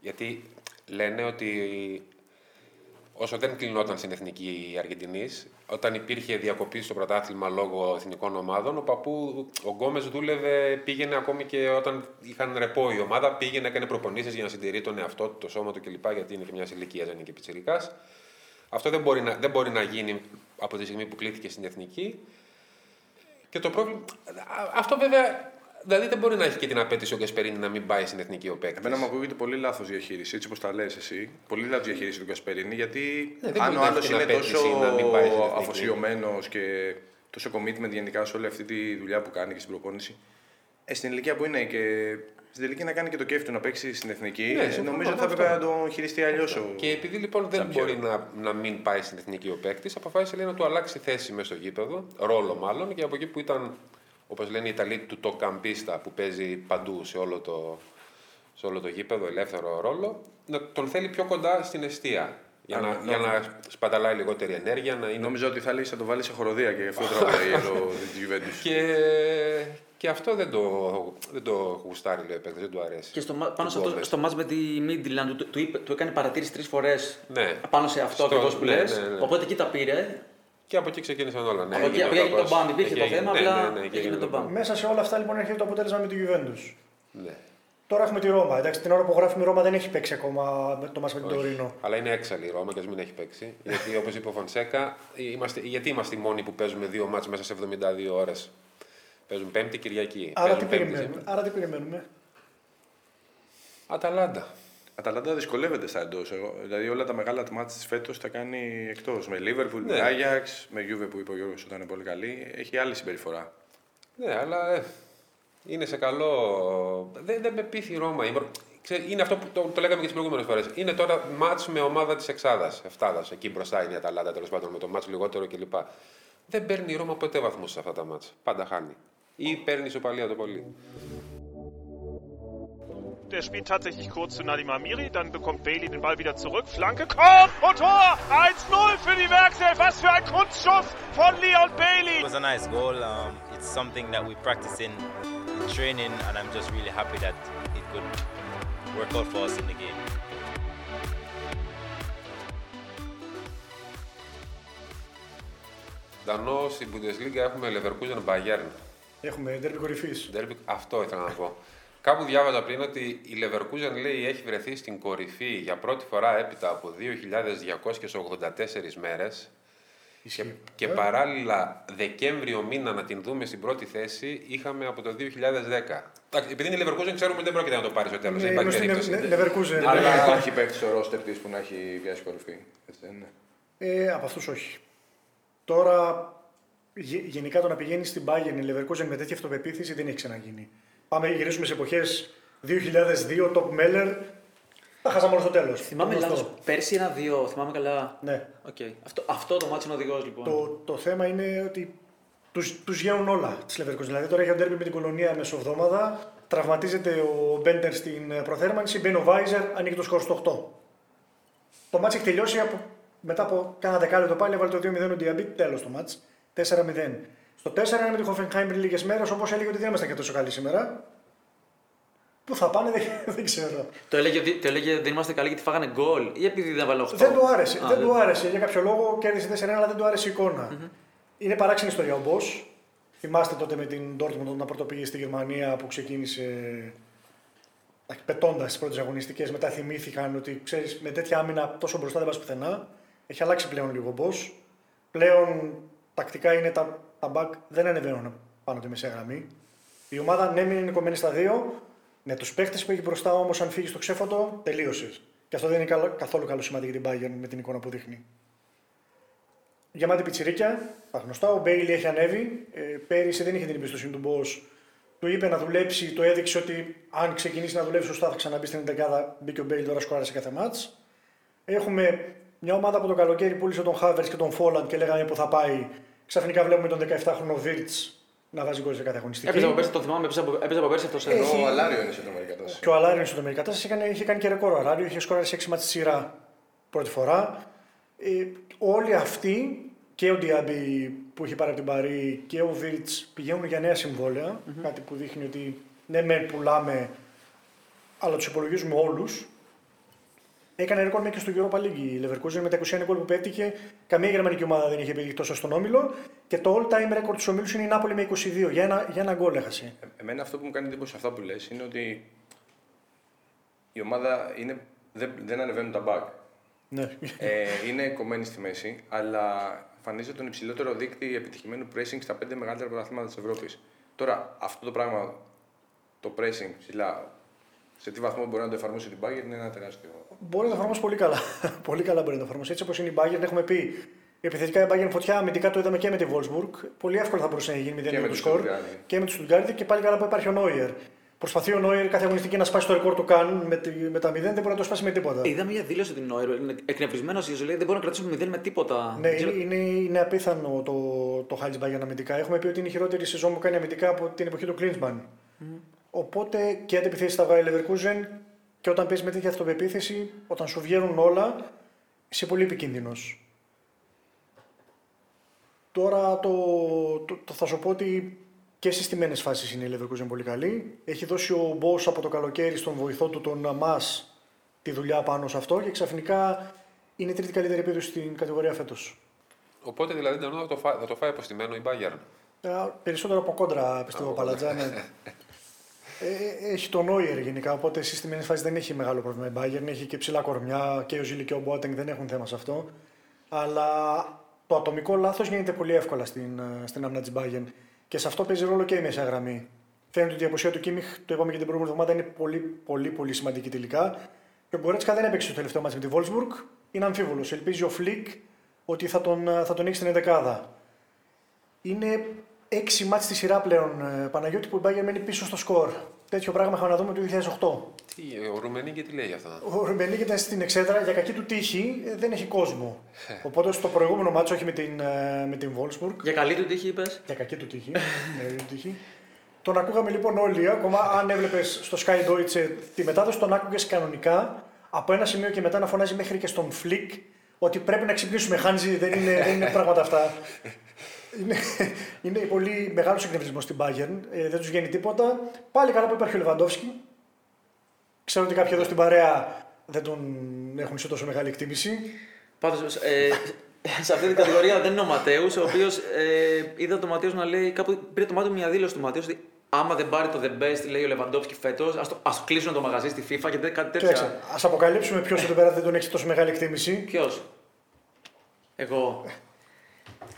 [SPEAKER 1] Γιατί λένε ότι όσο δεν κλεινόταν στην εθνική Αργεντινής, όταν υπήρχε διακοπή στο πρωτάθλημα λόγω εθνικών ομάδων, ο παππού, ο Γκόμες δούλευε, πήγαινε ακόμη και όταν είχαν ρεπό η ομάδα, πήγαινε, έκανε προπονήσεις για να συντηρεί τον εαυτό του, το σώμα του κλπ. Γιατί είναι και μια ηλικία, δεν είναι και πιτσιρικάς. Αυτό δεν μπορεί, να, δεν μπορεί να γίνει από τη στιγμή που κλείθηκε στην εθνική. Και το πρόβλημα. α- Αυτό βέβαια. Δηλαδή δεν μπορεί να έχει και την απέτηση ο Γκασπερίνη να μην πάει στην εθνική ο παίκτης.
[SPEAKER 2] Εμένα μου ακούγεται πολύ λάθος διαχείριση, έτσι όπως τα λες εσύ. Πολύ λάθος διαχείριση του Κασπερίνη, γιατί
[SPEAKER 1] Ναι, δεν
[SPEAKER 2] αν
[SPEAKER 1] μπορεί
[SPEAKER 2] ο
[SPEAKER 1] να έχει
[SPEAKER 2] άλλος
[SPEAKER 1] την
[SPEAKER 2] είναι
[SPEAKER 1] απέτηση
[SPEAKER 2] τόσο
[SPEAKER 1] να μην πάει στην εθνική.
[SPEAKER 2] αφοσιωμένος και τόσο commitment γενικά σε όλη αυτή τη δουλειά που κάνει και στην προπόνηση, ε, στην ηλικία που είναι και στην τελική να κάνει και το κέφι του να παίξει στην εθνική,
[SPEAKER 1] Ναι,
[SPEAKER 2] ε,
[SPEAKER 1] συμφωνώ
[SPEAKER 2] νομίζω ότι
[SPEAKER 1] με
[SPEAKER 2] θα
[SPEAKER 1] αυτό.
[SPEAKER 2] έπρεπε να τον χειριστεί αλλιώς.
[SPEAKER 1] Και επειδή λοιπόν δεν μπορεί να, να μην πάει στην εθνική ο παίκτης, αποφάσισε λέει, να του αλλάξει θέση μέσα στο γήπεδο, ρόλο μάλλον, και από εκεί που ήταν, όπως λένε οι Ιταλοί, του το καμπίστα που παίζει παντού σε όλο το, σε όλο το γήπεδο, ελεύθερο ρόλο, να τον θέλει πιο κοντά στην αιστεία. Για,
[SPEAKER 2] Α,
[SPEAKER 1] να,
[SPEAKER 2] νο-
[SPEAKER 1] για να σπαταλάει λιγότερη ενέργεια, να είναι.
[SPEAKER 2] Νόμιζα ότι θα λύσει να το βάλει σε χοροδία και αυτό τραβάει εδώ τη Juventus.
[SPEAKER 1] Και, και αυτό δεν το, δεν το γουστάρει λέει ο παίκτης, δεν του αρέσει.
[SPEAKER 3] Και στο, μα- πάνω σε
[SPEAKER 1] Του
[SPEAKER 3] αυτό,
[SPEAKER 1] Gomez.
[SPEAKER 3] στο match με τη Midland του, του, είπε- του έκανε παρατήρηση τρεις φορές
[SPEAKER 1] Ναι.
[SPEAKER 3] πάνω σε αυτό
[SPEAKER 1] Στο-
[SPEAKER 3] ακριβώς που
[SPEAKER 1] ναι,
[SPEAKER 3] λες.
[SPEAKER 1] ναι, ναι.
[SPEAKER 3] Οπότε εκεί τα πήρε.
[SPEAKER 1] Και από εκεί ξεκίνησαν όλα. Ναι,
[SPEAKER 3] Από εκεί-
[SPEAKER 1] έγινε
[SPEAKER 3] από εκεί
[SPEAKER 1] ο
[SPEAKER 3] έγινε το
[SPEAKER 1] κακός.
[SPEAKER 3] μπαμ, υπήρχε
[SPEAKER 1] Εκεί
[SPEAKER 3] το
[SPEAKER 1] έγινε-
[SPEAKER 3] θέμα,
[SPEAKER 1] ναι,
[SPEAKER 3] απλά
[SPEAKER 1] ναι, ναι, εκεί
[SPEAKER 3] έγινε
[SPEAKER 1] έγινε
[SPEAKER 3] το μπαμ.
[SPEAKER 4] Μέσα σε όλα αυτά λοιπόν έρχεται το αποτέλεσμα με τη Juventus.
[SPEAKER 1] Ναι.
[SPEAKER 4] Τώρα έχουμε τη Ρώμα. Εντάξει, την ώρα που γράφουμε η Ρώμα δεν έχει παίξει ακόμα με το μας με την
[SPEAKER 1] Όχι.
[SPEAKER 4] Τωρίνο.
[SPEAKER 1] Αλλά είναι έξαλλη η Ρώμα και ας μην έχει παίξει. γιατί όπως είπε ο Φωνσέκα, είμαστε, γιατί είμαστε οι μόνοι που παίζουμε δύο μάτς μέσα σε 72 ώρες; Παίζουν Πέμπτη Κυριακή.
[SPEAKER 4] Άρα τι
[SPEAKER 1] Παίζουν Πέμπτη
[SPEAKER 4] περιμένουμε.
[SPEAKER 1] σήμερα.
[SPEAKER 4] Άρα τι περιμένουμε.
[SPEAKER 1] Αταλάντα.
[SPEAKER 2] Αταλάντα δυσκολεύεται στα εντός. Δηλαδή όλα τα μεγάλα μάτια της φέτος τα κάνει εκτός. Με Liverpool,
[SPEAKER 1] Ναι.
[SPEAKER 2] με Ajax, με Juve που είπε ο Γιώργος ότι ήταν πολύ καλή. Έχει άλλη συμπεριφορά.
[SPEAKER 1] Ναι, αλλά ε, είναι σε καλό. Δεν, δεν με πείθει η Ρώμα. Η Ρο- Ξέρε, Είναι αυτό που το, το λέγαμε και τις προηγούμενες φορές. Είναι τώρα μάτς με ομάδα της Εξάδας. Εφτάδας. Εκεί μπροστά είναι η Αταλάντα τέλος πάντων με το μάτς λιγότερο κλπ. Δεν παίρνει η Ρώμα ποτέ βαθμούς σε αυτά τα μάτς. Πάντα χάνει. Ή παίρνει ισοπαλία το πολύ.
[SPEAKER 11] Der spielt tatsächlich kurz zu Nadim Amiri, dann bekommt Bailey den Ball wieder zurück. Flanke kommt und Tor! 1-0 für die Werkself. Was für ein Kunstschuss von Leon Bailey.
[SPEAKER 12] It was a nice goal. Um, it's something that we practice in, in training, and I'm just really happy that it could work out for us in the game.
[SPEAKER 1] Δανό στην Bundesliga έχουμε Leverkusen Bayern.
[SPEAKER 4] Έχουμε ντέρμπι κορυφή.
[SPEAKER 1] Derby, αυτό ήθελα να πω. Κάπου διάβαζα πριν ότι η Leverkusen λέει έχει βρεθεί στην κορυφή για πρώτη φορά έπειτα από 2.284 μέρες και, και
[SPEAKER 4] Ε.
[SPEAKER 1] παράλληλα Δεκέμβριο μήνα να την δούμε στην πρώτη θέση είχαμε από το 2010. Εντάξει, Επειδή είναι η Leverkusen ξέρουμε ότι δεν πρόκειται να το πάρει στο τέλος.
[SPEAKER 4] Ναι,
[SPEAKER 1] δεν υπάρχει
[SPEAKER 4] γνωστή
[SPEAKER 1] περίπτωση.
[SPEAKER 4] Νε- Leverkusen.
[SPEAKER 2] Αλλά
[SPEAKER 4] Ναι.
[SPEAKER 2] υπάρχει παίκτη στο ρόστερ της που να έχει πιάσει κορυφή. Έτσι δεν είναι.
[SPEAKER 4] Ε, από αυτούς όχι. Τώρα, γε- γενικά το να πηγαίνει στην Bayern η Leverkusen με τέτοια αυτοπεποίθηση δεν έχει ξαναγίνει. Πάμε, γυρίσουμε σε εποχές 2002, Top Meller. Τα χάσαμε όλο στο τέλος.
[SPEAKER 3] Θυμάμαι λάθος. Πέρσι ένα-δύο, θυμάμαι καλά.
[SPEAKER 4] Ναι.
[SPEAKER 3] Okay. Αυτό, αυτό το μάτι είναι οδηγός λοιπόν.
[SPEAKER 4] Το, το θέμα είναι ότι τους, τους βγαίνουν όλα τη Leverkusen. Δηλαδή τώρα έχει ο ντέρμπι με την κολονία μεσοβδόμαδα, τραυματίζεται ο Μπέντερ στην ε, προθέρμανση, μπαίνει ο Βάιζερ, ανοίγει το σκορ στο 8. Το μάτς έχει τελειώσει από, μετά από κάνα δεκάλεπτο πάλι, έβαλε το 2-0 ο Διαμπίτ, τέλος το μάτς, 4-0. Στο 4 είναι με τη Hoffenheim πριν λίγες μέρες, όπως έλεγε ότι δεν ήμασταν και τόσο καλοί σήμερα. Πού θα πάνε δεν, δεν ξέρω.
[SPEAKER 3] Το έλεγε, ότι- το έλεγε δεν είμαστε καλοί γιατί φάγανε γκολ ή επειδή δεν βάλω 8.
[SPEAKER 4] Δεν του άρεσε.
[SPEAKER 3] Α,
[SPEAKER 4] δεν του άρεσε. Για κάποιο λόγο κέρδισε 4-1, αλλά δεν του άρεσε η εικονα Είναι παράξενη ιστορία ο Μπός. Θυμάστε τότε με την Dortmund όταν πρώτο πήγε στη Γερμανία που ξεκίνησε πετώντας τις πρώτες αγωνιστικές. Μετά θυμήθηκαν ότι ξέρεις, με τέτοια άμυνα τόσο μπροστά δεν πας πουθενά. Έχει αλλάξει πλέον λίγο ο Μπός. Πλέον τακτικά είναι τα, τα back δεν ανεβαίνουν πάνω τη μεσαία γραμμή. Η ομάδα ναι, μεν είναι κομμένη στα δύο. Με τους παίχτε που έχει μπροστά όμως, αν φύγεις στο ξέφωτο, τελείωσες. Και αυτό δεν είναι καλό- καθόλου καλό σημάδι για την Bayern με την εικόνα που δείχνει. Γεμάτη πιτσιρίκια, τα γνωστά. Ο Μπέιλι έχει ανέβει. Ε, πέρυσι δεν είχε την εμπιστοσύνη του Μπός. Του είπε να δουλέψει, το έδειξε ότι αν ξεκινήσει να δουλέψει σωστά θα ξαναμπεί στην 11 Μπήκε ο Μπέιλι τώρα σκοράρα σε κάθε μάτς. Έχουμε μια ομάδα που το καλοκαίρι πούλησε τον Χάβερ και τον Φόλαντ και λέγανε που θα πάει. Ξαφνικά βλέπουμε τον 17χρονο Βίρτς να βάζει γκολ σε κάθε αγωνιστική.
[SPEAKER 3] Έπαιζε από πέρσι, το θυμάμαι, έπαιζε από, έπαιζε από πέρσι αυτός εδώ.
[SPEAKER 4] Έχει-
[SPEAKER 2] Ο Αλάριο είναι σε τρομερή κατάσταση.
[SPEAKER 4] Και ο Αλάριο στο Αμερικά είχε, κάνει- είχε κάνει και ρεκόρ. Ο Αλάριο είχε σκοράρει σε 6 μάτς στη σειρά πρώτη φορά. Ε, όλοι αυτοί και ο Διάμπη που έχει πάρει από την Παρή και ο Βίρτς πηγαίνουν για νέα συμβόλαια. Κάτι που δείχνει ότι ναι, μεν πουλάμε, αλλά τους υπολογίζουμε όλους. Έκανε ρεκόρ μέχρι και στο Europa League η Leverkusen με τα 21 γκολ που πέτυχε. Καμία γερμανική ομάδα δεν είχε πετύχει τόσο στον όμιλο. Και το all time record του ομίλους είναι η Νάπολη με 22. Για ένα, για ένα γκολ έχασε.
[SPEAKER 2] Ε, Εμένα αυτό που μου κάνει εντύπωση σε αυτά που λες είναι ότι η ομάδα είναι, δεν, δεν ανεβαίνουν τα back.
[SPEAKER 4] Ναι.
[SPEAKER 2] ε, είναι κομμένη στη μέση, αλλά εμφανίζεται τον υψηλότερο δείκτη επιτυχημένου pressing στα πέντε μεγαλύτερα πρωταθλήματα της Ευρώπης. Τώρα, αυτό το πράγμα, το pressing ψηλά, σε τι βαθμό μπορεί να το εφαρμόσει την Bayern είναι ένα τεράστιο.
[SPEAKER 4] Μπορεί να το εφαρμόσει πολύ καλά. πολύ καλά μπορεί να το εφαρμόσει. Έτσι όπως είναι η Bayern, έχουμε πει. Επιθετικά η Bayern φωτιά, αμυντικά το είδαμε και με τη Wolfsburg. Πολύ εύκολα θα μπορούσε να γίνει
[SPEAKER 2] Και
[SPEAKER 4] 0
[SPEAKER 2] με
[SPEAKER 4] με
[SPEAKER 2] τη
[SPEAKER 4] το σκορ.
[SPEAKER 2] Stuttgart.
[SPEAKER 4] Και με τη Stuttgart και πάλι καλά που υπάρχει ο Νόιερ. Προσπαθεί ο Νόιερ κάθε αγωνιστική να σπάσει το ρεκόρ του Καν με, τη- με τα 0, δεν μπορεί να το σπάσει με τίποτα.
[SPEAKER 3] Είδα μια δήλωση του Νόιρ. Είναι εκνευρισμένος γιατί λέει δεν μπορώ να κρατήσω 0 με τίποτα.
[SPEAKER 4] Ναι,
[SPEAKER 3] Δεν ξέρω-
[SPEAKER 4] είναι, είναι, είναι απίθανο το, το Χάλτ Bayern αμυντικά. Έχουμε πει ότι είναι η χειρότερη σεζόν που κάνει αμυντικά από την εποχή του Klinsmann. Οπότε και αντιπιθέσει θα βγάλει η Leverkusen και όταν παίζεις με τέτοια αυτοπεποίθηση, όταν σου βγαίνουν όλα, είσαι πολύ επικίνδυνος. Τώρα το, το, το θα σου πω ότι και στις τιμένε φάσεις είναι η Leverkusen πολύ καλή. Έχει δώσει ο Μπό από το καλοκαίρι στον βοηθό του τον Μα τη δουλειά πάνω σε αυτό και ξαφνικά είναι η τρίτη καλύτερη επίδοση στην κατηγορία φέτος.
[SPEAKER 1] Οπότε δηλαδή θα το, φάει, θα το φάει αποστημένο η Bayern.
[SPEAKER 4] Ε, περισσότερο από κόντρα πιστεύω ο Παλατζά. Ναι. Ε, έχει τον Νόιερ γενικά, οπότε στη στιμένη φάση δεν έχει μεγάλο πρόβλημα η Bayern. Έχει και ψηλά κορμιά και ο Ζήλη και ο Μπότεγκ δεν έχουν θέμα σε αυτό. Αλλά το ατομικό λάθος γίνεται πολύ εύκολα στην, ε, στην άμυνα της Bayern. Και σε αυτό παίζει ρόλο και η μέσα γραμμή. Φαίνεται ότι η απουσία του Κίμιχ, το είπαμε και την προηγούμενη εβδομάδα, είναι πολύ, πολύ, πολύ σημαντική τελικά. Και ο Γκορέτσκα δεν έπαιξε το τελευταίο μάτς με τη Wolfsburg. Είναι αμφίβολος. Ελπίζει ο Φλικ ότι θα τον, θα τον έχει στην 11 Είναι έξι μάτς στη σειρά πλέον ε, Παναγιώτη που η Bayern μένει πίσω στο σκορ. Τέτοιο πράγμα είχαμε να δούμε το 2008.
[SPEAKER 1] Τι, ο Ρουμενίκη τι λέει αυτά.
[SPEAKER 4] Ο Ρουμενίκη ήταν στην εξέδρα για κακή του τύχη, ε, δεν έχει κόσμο. Οπότε στο προηγούμενο μάτς, όχι με την, ε, με την Wolfsburg.
[SPEAKER 3] Για καλή του τύχη, είπες;
[SPEAKER 4] Για κακή του τύχη. ναι, τύχη. Τον ακούγαμε λοιπόν όλοι, ακόμα αν έβλεπες στο Sky Deutsche τη μετάδοση, τον άκουγες κανονικά από ένα σημείο και μετά να φωνάζει μέχρι και στον Φλικ ότι πρέπει να ξυπνήσουμε. Χάνζει, δεν είναι, δεν είναι πράγματα αυτά. Είναι, είναι πολύ μεγάλος εκνευρισμό στην Bayern. Ε, δεν τους βγαίνει τίποτα. Πάλι καλά που υπάρχει ο Λεβαντόφσκι. Ξέρω ότι κάποιοι εδώ στην παρέα δεν τον έχουν σε τόσο μεγάλη εκτίμηση.
[SPEAKER 3] Πάντως, ε, σε αυτή την κατηγορία δεν είναι ο Ματέους, ο οποίος ε, είδα τον Ματέους να λέει. Κάπου πήρε το μάτι μια δήλωση του Ματέους ότι άμα δεν πάρει το The Best, λέει ο Λεβαντόφσκι φέτος, ας ας κλείσουν το μαγαζί στη FIFA και κάτι τέτοια.
[SPEAKER 4] Α αποκαλύψουμε ποιος εδώ πέρα δεν τον έχει τόσο μεγάλη εκτίμηση.
[SPEAKER 3] Ποιος; Εγώ.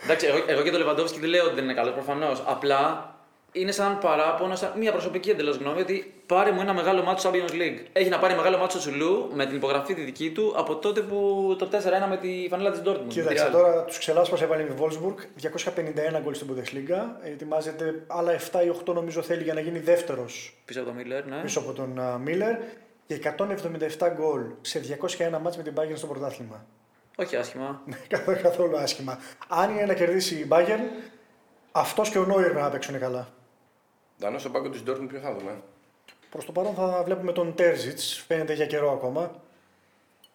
[SPEAKER 3] Εντάξει, εγώ, εγώ και το Λεβαντόφσκι δεν λέω ότι δεν είναι καλό προφανώς. Απλά είναι σαν παράπονο, σαν μια προσωπική εντελώς γνώμη, ότι πάρει μου ένα μεγάλο μάτσο Champions League. Έχει να πάρει μεγάλο μάτσο Τσουλού με την υπογραφή τη δική του από τότε που το 4-1 με τη φανέλα της Dortmund.
[SPEAKER 4] Κοίταξε τώρα τους ξελάσπα έβαλε η Wolfsburg, 251 γκολ στην Bundesliga. Ετοιμάζεται άλλα 7 ή 8 νομίζω θέλει για να γίνει δεύτερος.
[SPEAKER 3] Πίσω από τον Μίλλερ, ναι.
[SPEAKER 4] Πίσω από τον Μίλλερ. Και 177 γκολ σε 201 μάτς με την Bayern στο πρωτάθλημα.
[SPEAKER 3] Όχι άσχημα.
[SPEAKER 4] Καθόλου άσχημα. Αν είναι να κερδίσει η Bayern, αυτός και ο Νόιερ να παίξουν καλά.
[SPEAKER 2] Δανό στον πάγκο της Dortmund ποιο θα δούμε.
[SPEAKER 4] Προς το παρόν θα βλέπουμε τον Τέρζιτ, φαίνεται για καιρό ακόμα.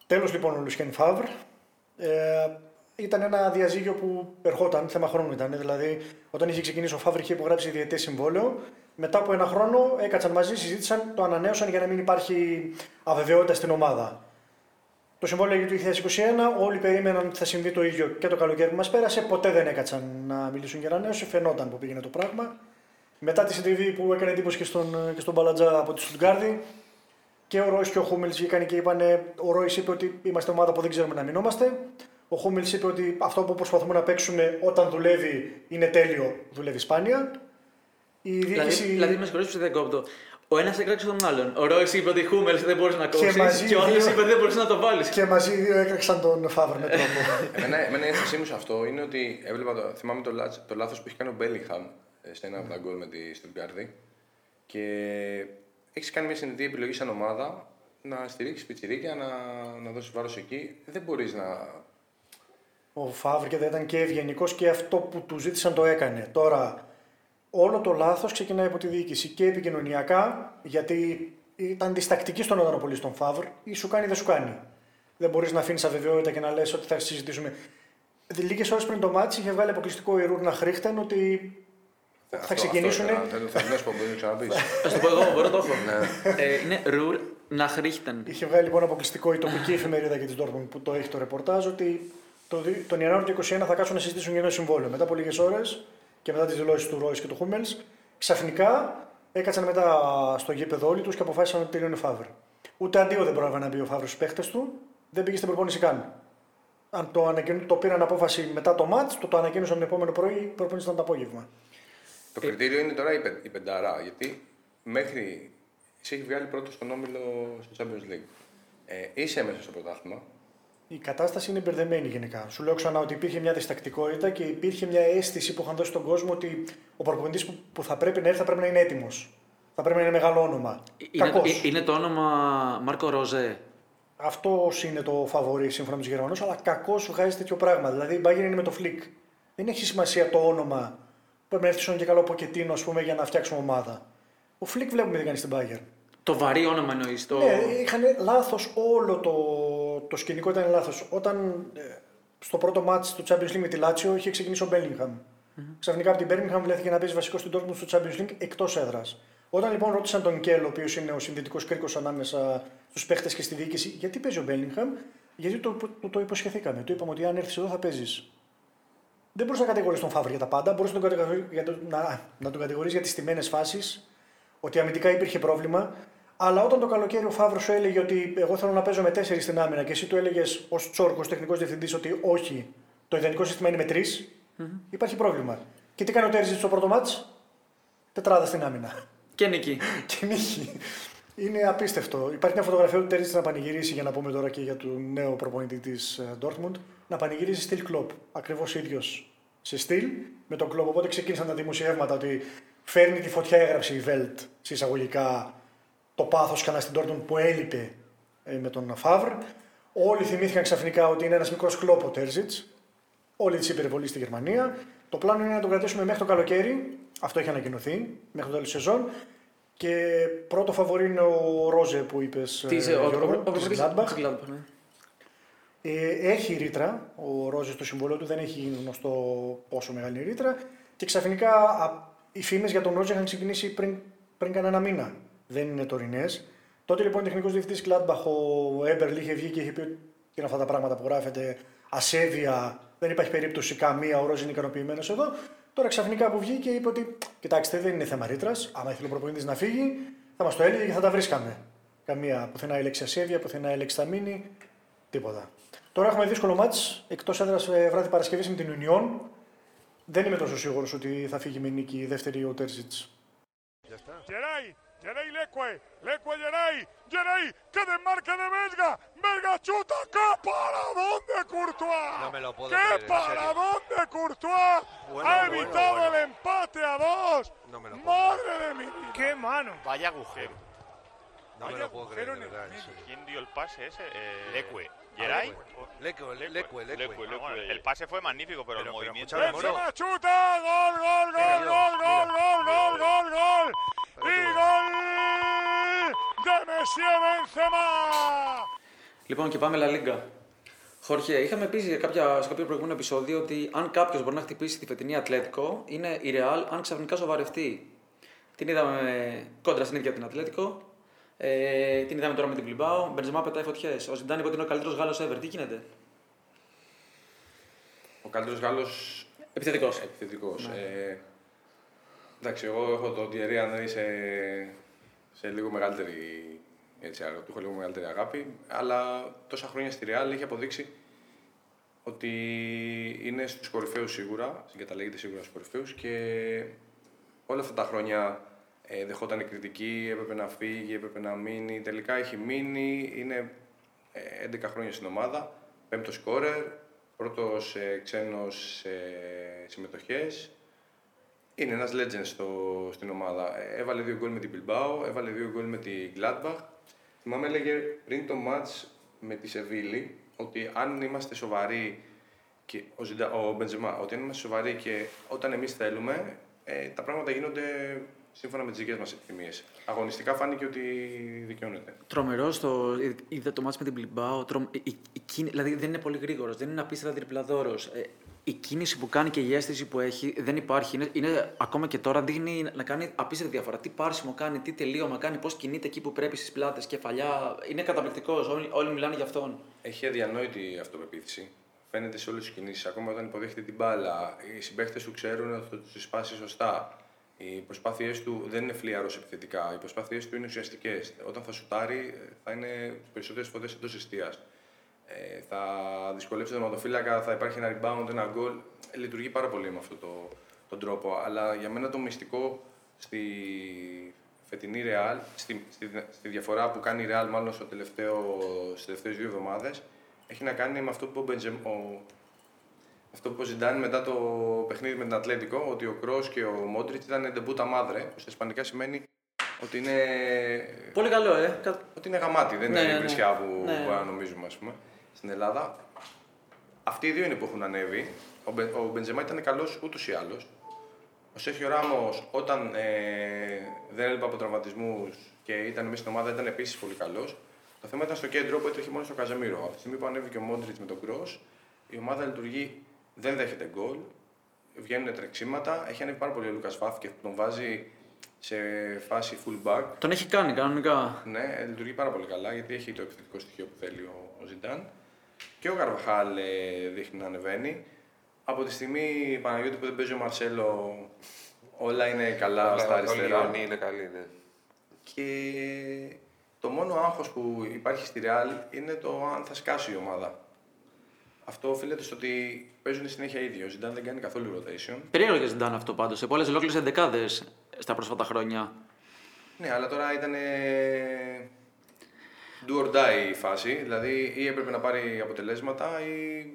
[SPEAKER 4] Τέλος λοιπόν ο Λουσχέν Φαύρ. Ε, ήταν ένα διαζύγιο που ερχόταν, θέμα χρόνου ήταν. Δηλαδή, όταν είχε ξεκινήσει ο Φαύρ, είχε υπογράψει διαιτέ συμβόλαιο. Μετά από ένα χρόνο έκατσαν μαζί, συζήτησαν, το ανανέωσαν για να μην υπάρχει αβεβαιότητα στην ομάδα. Το συμβόλαιο για το 2021, όλοι περίμεναν ότι θα συμβεί το ίδιο και το καλοκαίρι που μας πέρασε. Ποτέ δεν έκατσαν να μιλήσουν για ανανέωση. Φαινόταν που πήγαινε το πράγμα. Μετά τη συντριβή που έκανε εντύπωση και στον, και στον Μπαλατζά από τη Στουτγκάρδη, και ο Ρόις και ο Χούμελ βγήκαν και είπαν: Ο Ρόις είπε ότι είμαστε ομάδα που δεν ξέρουμε να μείνομαστε. Ο Χούμελ είπε ότι αυτό που προσπαθούμε να παίξουμε όταν δουλεύει είναι τέλειο, δουλεύει σπάνια.
[SPEAKER 3] Η διοίκηση... Δηλαδή, δηλαδή με συγχωρείτε που δεν κόπτω. Ο ένας έκραξε τον άλλον. Ο Ρόι είπε ότι Χούμελ δεν μπορείς να κόψεις. Και, και ο άλλος είπε δεν μπορείς να το βάλεις.
[SPEAKER 4] Και μαζί οι δύο έκραξαν τον Φάβρ με τρόπο.
[SPEAKER 2] εμένα, εμένα η αίσθησή μου σε αυτό είναι ότι έβλεπα το, θυμάμαι το, το λάθος που έχει κάνει ο Μπέλιγχαμ σε ένα από τα γκολ με τη Στουργκάρδη. Και έχεις κάνει μια συνειδητή επιλογή σαν ομάδα να στηρίξεις πιτσιρίκια, να, να δώσεις βάρος εκεί. Δεν μπορείς να.
[SPEAKER 4] Ο Φαύρ δεν ήταν και ευγενικός και αυτό που του ζήτησαν το έκανε. Τώρα, όλο το λάθος ξεκινάει από τη διοίκηση και επικοινωνιακά, γιατί ήταν διστακτική στον Οδανοπολί στον Φαύρ, ή σου κάνει ή δεν σου κάνει. Δεν μπορείς να αφήνεις αβεβαιότητα και να λες ότι θα συζητήσουμε. Λίγες ώρες πριν το μάτι είχε βγάλει αποκλειστικό η Ρούρνα Χρίχτεν ότι θα ξεκινήσουν.
[SPEAKER 2] Αυτό, θα το πω, μπορεί να ξαναπείς.
[SPEAKER 3] Α το πω εγώ, μπορώ το έχω. Ναι. ε, είναι Ρουρ Ναχρίχτεν.
[SPEAKER 4] Είχε βγάλει λοιπόν αποκλειστικό η τοπική εφημερίδα και της Dortmund που το έχει το ρεπορτάζ ότι το, τον Ιανουάριο του 2021 θα κάτσουν να συζητήσουν για ένα συμβόλαιο. Μετά από λίγες ώρες και μετά τις δηλώσεις του Ρόις και του Χούμελ, ξαφνικά έκατσαν μετά στο γήπεδο όλοι τους και αποφάσισαν ότι τελειώνει ο Φαύρ. Ούτε αντίο δεν πρόλαβε να μπει ο Φαύρ στους παίχτες του, δεν πήγε στην προπόνηση καν. Αν το, το πήραν απόφαση μετά το μάτς, το, το ανακοίνωσαν τον επόμενο πρωί, προπόνηση ήταν το απόγευμα.
[SPEAKER 2] Το κριτήριο είναι τώρα η, πε, η πενταρά, γιατί μέχρι σε έχει βγάλει πρώτο στον όμιλο στο Champions League. Ε, είσαι μέσα στο πρωτάθλημα.
[SPEAKER 4] Η κατάσταση είναι μπερδεμένη γενικά. Σου λέω ξανά ότι υπήρχε μια διστακτικότητα και υπήρχε μια αίσθηση που είχαν δώσει στον κόσμο ότι ο προπονητής που, που θα πρέπει να έρθει θα πρέπει να είναι έτοιμος. Θα πρέπει να είναι μεγάλο όνομα.
[SPEAKER 3] Είναι, το, είναι το όνομα Μάρκο Ροζέ.
[SPEAKER 4] Αυτός είναι το φαβορί σύμφωνα με τους Γερμανούς, αλλά κακώ σου βγάζει τέτοιο πράγμα. Δηλαδή η Bayern είναι με το Φλικ. Δεν έχει σημασία το όνομα Πρέπει να έρθει και καλό Ποκετίνο ας πούμε, για να φτιάξουμε ομάδα. Ο Φλικ βλέπουμε τι κάνει στην Bayern.
[SPEAKER 3] Το βαρύ όνομα εννοείς. Το...
[SPEAKER 4] Ναι, είχαν λάθος όλο το, το σκηνικό ήταν λάθος. Όταν ε, στο πρώτο μάτς του Champions League με τη Λάτσιο είχε ξεκινήσει ο Bellingham. Ξαφνικά από την Birmingham βρέθηκε να παίζει βασικός στην Dortmund στο Champions League εκτός έδρας. Όταν λοιπόν ρώτησαν τον Κέλ, ο οποίος είναι ο συνδετικός κρίκος ανάμεσα στους παίχτες και στη διοίκηση, γιατί παίζει ο Bellingham, γιατί το, το, το υποσχεθήκαμε. Του είπαμε ότι αν έρθεις εδώ θα παίζεις. Δεν μπορούσε να κατηγορήσει τον Φαύρη για τα πάντα, μπορούσε να τον κατηγορήσει για, το, να, να τον κατηγορήσει για τις τιμένε φάσεις, ότι αμυντικά υπήρχε πρόβλημα. Αλλά όταν το καλοκαίρι ο Φαύρος σου έλεγε ότι εγώ θέλω να παίζω με τέσσερις στην άμυνα και εσύ του έλεγες ως Τσόρκος, τεχνικός διευθυντής, ότι όχι, το ιδανικό σύστημα είναι με τρεις, υπάρχει πρόβλημα. Και τι κάνει ο Τέρζιτ στο πρώτο μάτς, τετράδα στην άμυνα.
[SPEAKER 3] Και νίκη.
[SPEAKER 4] και νίκη. Είναι απίστευτο. Υπάρχει μια φωτογραφία του Τέρζιτ να πανηγυρίσει, για να πούμε τώρα και για τον νέο προπονητή της Dortmund, να πανηγυρίσει στυλ κλοπ. Ακριβώς ίδιος σε στυλ με τον κλοπ. Οπότε ξεκίνησαν τα δημοσιεύματα ότι φέρνει τη φωτιά, έγραψε η Welt σε εισαγωγικά το πάθος κανένα στην Dortmund που έλειπε ε, με τον Φαύρ. Όλοι θυμήθηκαν ξαφνικά ότι είναι ένας μικρός κλόπο ο Τέρζιτ. Όλη της υπερβολή στη Γερμανία. Το πλάνο είναι να τον κρατήσουμε μέχρι το καλοκαίρι. Αυτό έχει ανακοινωθεί μέχρι το τέλος της σεζόν. Και πρώτο φαβορή είναι ο Ρόζε που είπες.
[SPEAKER 3] Της, ο- ο- ο- της Gladbach, ναι.
[SPEAKER 4] Ε, έχει ρήτρα. Ο Ρόζε στο συμβόλαιο του δεν έχει γίνει γνωστό πόσο μεγάλη είναι η ρήτρα. Και ξαφνικά α, οι φήμες για τον Ρόζε είχαν ξεκινήσει πριν, πριν κανένα μήνα. Δεν είναι τωρινές. Τότε λοιπόν ο τεχνικός διευθυντής Gladbach, ο Έμπερλ, είχε βγει και είχε πει ότι είναι αυτά τα πράγματα που γράφεται ασέβεια, δεν υπάρχει περίπτωση καμία, ο Ρόζε είναι ικανοποιημένος εδώ. Τώρα ξαφνικά που βγήκε είπε ότι κοιτάξτε δεν είναι θέμα ρήτρας. Άμα ήθελε ο προπονητής να φύγει, θα μας το έλεγε και θα τα βρίσκαμε. Καμία πουθενά η λέξη ασέβεια, πουθενά η λέξη θα μείνει, τίποτα. Τώρα έχουμε δύσκολο μάτς εκτός έδρας βράδυ Παρασκευής με την Union. Δεν είμαι τόσο σίγουρος ότι θα φύγει με νίκη η δεύτερη ο Τέρζιτ.
[SPEAKER 13] Geray Leque, Leque Geray, Geray que desmarca de Vesga, Vesga chuta, ¿qué para dónde Courtois?
[SPEAKER 14] No me lo puedo
[SPEAKER 13] ¿Qué
[SPEAKER 14] creer,
[SPEAKER 13] para dónde Courtois?
[SPEAKER 14] Bueno,
[SPEAKER 13] ha
[SPEAKER 14] bueno,
[SPEAKER 13] evitado
[SPEAKER 14] bueno.
[SPEAKER 13] el empate a dos.
[SPEAKER 14] No me lo puedo
[SPEAKER 13] Madre de mi vida.
[SPEAKER 15] ¡Qué mano!
[SPEAKER 14] Vaya agujero. No me
[SPEAKER 13] Vaya
[SPEAKER 14] lo puedo creer, de verdad.
[SPEAKER 11] ¿Quién dio el pase ese? Eh,
[SPEAKER 16] Lecue.
[SPEAKER 11] ¿Geray?
[SPEAKER 14] Lecue, Lecue, Lecue.
[SPEAKER 16] Lecue,
[SPEAKER 11] el pase fue magnífico, pero, el movimiento...
[SPEAKER 13] Benzema chuta, gol, gol, gol, gol, gol, gol, gol, gol, gol.
[SPEAKER 14] Pero
[SPEAKER 13] Y
[SPEAKER 14] tú.
[SPEAKER 13] gol de Monsieur Benzema.
[SPEAKER 3] Λοιπόν, και πάμε La Liga. Χόρχε, είχαμε πει σε, κάποια, σε κάποιο προηγούμενο επεισόδιο ότι αν κάποιος μπορεί να χτυπήσει τη φετινή Ατλέτικο είναι η Real αν ξαφνικά σοβαρευτεί. Την είδαμε κόντρα στην ίδια την Ατλέτικο. Ε, την είδαμε τώρα με την Bilbao. Μπενζεμά πετάει φωτιές. Ο Ζιντάν είπε ότι είναι ο καλύτερος Γάλλος ever. Τι γίνεται;
[SPEAKER 2] Ο καλύτερος Γάλλος.
[SPEAKER 3] Επιθετικός.
[SPEAKER 2] Επιθετικός.
[SPEAKER 3] Ναι.
[SPEAKER 2] Ε, εντάξει, εγώ έχω τον Thierry Henry σε, σε λίγο μεγαλύτερη. Έτσι, α- του έχω λίγο μεγαλύτερη αγάπη. Αλλά τόσα χρόνια στη Real έχει αποδείξει ότι είναι στους κορυφαίους σίγουρα, συγκαταλέγεται σίγουρα στους κορυφαίους και όλα αυτά τα χρόνια ε, δεχόταν κριτική, έπρεπε να φύγει, έπρεπε να μείνει. Τελικά έχει μείνει, είναι ε, 11 χρόνια στην ομάδα, πέμπτος σκόρερ, πρώτος ε, ξένος σε συμμετοχές. Είναι ένας legend στο, στην ομάδα. Ε, Έβαλε δύο γκολ με την Bilbao, έβαλε δύο γκολ με την Gladbach. Θυμάμαι έλεγε πριν το match με τη Σεβίλη ότι αν είμαστε σοβαροί και ο, Ζιντα, ο Μπεντζεμά, ότι αν είμαστε σοβαροί και όταν εμείς θέλουμε, ε, τα πράγματα γίνονται σύμφωνα με τις δικές μας επιθυμίες. Αγωνιστικά φάνηκε ότι δικαιώνεται.
[SPEAKER 3] Τρομερό το. Είδα το μάτς με την Bilbao. Τρομ... η- η- η κίνη- Δηλαδή δεν είναι πολύ γρήγορος, δεν είναι απίστευτα τριπλαδόρος. Ε, η κίνηση που κάνει και η αίσθηση που έχει δεν υπάρχει. Είναι, είναι ακόμα και τώρα δείχνει να κάνει απίστευτη διαφορά. Τι πάρσιμο κάνει, τι τελείωμα κάνει, πώς κινείται εκεί που πρέπει στις πλάτες, κεφαλιά. Είναι καταπληκτικός. Όλοι, όλοι μιλάνε για αυτόν.
[SPEAKER 2] Έχει αδιανόητη αυτοπεποίθηση. Φαίνεται σε όλες τις κινήσεις. Ακόμα όταν υποδέχεται την μπάλα, οι συμπαίχτε του ξέρουν ότι θα τους σπάσει σωστά. Οι προσπάθειές του δεν είναι φλιαρό επιθετικά. Οι προσπάθειές του είναι ουσιαστικές. Όταν θα σουτάρει, ε, θα είναι περισσότερες φορέ εντός αιστεία. Ε, θα δυσκολεύσει τον ματοφύλακα, θα υπάρχει ένα rebound, ένα goal. Ε, λειτουργεί πάρα πολύ με αυτόν το, τον τρόπο. Αλλά για μένα το μυστικό στη φετινή Real, στη, στη, στη διαφορά που κάνει η Real μάλλον στο τελευταίο, στις τελευταίες δύο εβδομάδες, έχει να κάνει με αυτό που είπε ο, Μπεντζεμ- ο, αυτό που είπε ο Ζιντάν μετά το παιχνίδι με την Ατλέτικο, ότι ο Κρός και ο Μόντριτς ήταν ντεμπούτα μάδρε, που στα ισπανικά σημαίνει ότι είναι,
[SPEAKER 3] Πολύ καλό, ε. Κα-
[SPEAKER 2] ότι είναι γαμάτι, δεν
[SPEAKER 3] Ναι,
[SPEAKER 2] είναι
[SPEAKER 3] ναι,
[SPEAKER 2] η
[SPEAKER 3] ναι.
[SPEAKER 2] βρισιά που
[SPEAKER 3] Ναι.
[SPEAKER 2] μπορεί να νομίζουμε, ας πούμε, στην Ελλάδα. Αυτοί οι δύο είναι που έχουν ανέβει. Ο, Μπε, ο Μπεντζεμά ήταν καλός ούτως ή άλλως. Ο Σέχιο Ράμος, όταν ε, δεν έλειπε από τραυματισμούς και ήταν μέσα στην ομάδα, ήταν επίσης πολύ καλός. Το θέμα ήταν στο κέντρο που έτρεχε μόνο στο Καζεμίρο. Από τη στιγμή που ανέβηκε ο Μόντριτς με τον Κρό, η ομάδα λειτουργεί, δεν δέχεται γκολ, βγαίνουν τρεξίματα. Έχει ανέβει πάρα πολύ ο Λούκας Βάφ και τον βάζει σε φάση full back.
[SPEAKER 3] Τον έχει κάνει κανονικά.
[SPEAKER 2] Ναι, λειτουργεί πάρα πολύ καλά γιατί έχει το επιθετικό στοιχείο που θέλει ο, ο Ζιντάν. Και ο Καρβαχάλ ε, δείχνει να ανεβαίνει. Από τη στιγμή Παναγιώτη που δεν παίζει ο Μαρσέλο, όλα είναι καλά
[SPEAKER 1] Όλα-
[SPEAKER 2] στα αριστερά.
[SPEAKER 1] όλοι οι Ιωνοί είναι καλοί, ναι.
[SPEAKER 2] Και το μόνο άγχος που υπάρχει στη Real είναι το αν θα σκάσει η ομάδα. Αυτό οφείλεται στο ότι παίζουν συνέχεια ίδιοι. Ο Ζιντάν δεν κάνει καθόλου rotation.
[SPEAKER 3] Περίεργο και ζητάνε αυτό πάντως. Σε πολλές ολόκληρες εντεκάδε στα πρόσφατα χρόνια.
[SPEAKER 2] Ναι, αλλά τώρα ήταν do or die η φάση. Δηλαδή ή έπρεπε να πάρει αποτελέσματα ή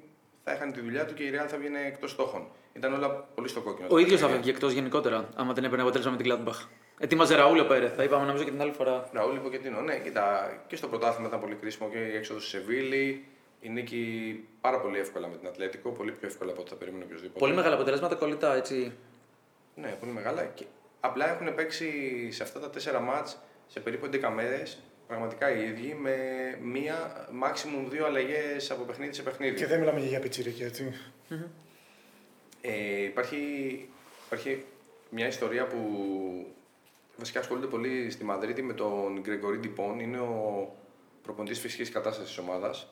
[SPEAKER 2] θα έκανε τη δουλειά του και η Real θα βγαίνει εκτός στόχων. Ήταν όλα πολύ στο κόκκινο.
[SPEAKER 3] Ο ίδιος θα φεύγει εκτός γενικότερα, άμα δεν έπαιρνε αποτέλεσμα με την Gladbach. Ετοίμαζε Ραούλ ο Πέρεθ, θα είπαμε νομίζω και την άλλη φορά.
[SPEAKER 2] Ραούλ Ποκετίνο, ναι, κοίτα, και στο πρωτάθλημα ήταν πολύ κρίσιμο και η έξοδος στη Σεβίλη. Η νίκη πάρα πολύ εύκολα με την Ατλέτικο, πολύ πιο εύκολα από ό,τι θα περίμενε οποιοδήποτε.
[SPEAKER 3] Πολύ μεγάλα αποτελέσματα κολλητά, έτσι.
[SPEAKER 2] Ναι, πολύ μεγάλα. Και απλά έχουν παίξει σε αυτά τα τέσσερα μάτς σε περίπου 11 μέρες πραγματικά οι ίδιοι με μία, maximum δύο αλλαγές από παιχνίδι σε παιχνίδι.
[SPEAKER 4] Και δεν μιλάμε για πιτσίρικη, έτσι.
[SPEAKER 2] Ε, υπάρχει, υπάρχει μια ιστορία που βασικά ασχολούνται πολύ στη Μαδρίτη με τον Γκρεγορί Ντιπών. Είναι ο προπονητής φυσικής κατάστασης της ομάδας.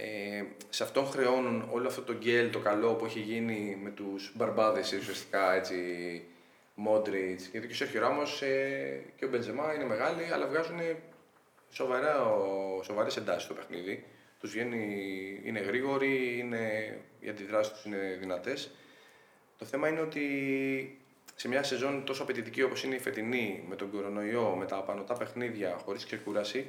[SPEAKER 2] Ε, σε αυτόν χρεώνουν όλο αυτό το γκέλ, το καλό που έχει γίνει με τους μπαρμπάδες ουσιαστικά έτσι, Μόντριτς. Γιατί και ο Σέρχιο Ράμος ε, και ο Μπεντζεμά είναι μεγάλοι, αλλά βγάζουν σοβαρά, σοβαρές εντάσεις στο παιχνίδι. Τους βγαίνει, είναι γρήγοροι, είναι, οι αντιδράσεις τους είναι δυνατές. Το θέμα είναι ότι σε μια σεζόν τόσο απαιτητική όπως είναι η φετινή, με τον κορονοϊό, με τα απανοτά παιχνίδια, χωρίς ξεκούραση,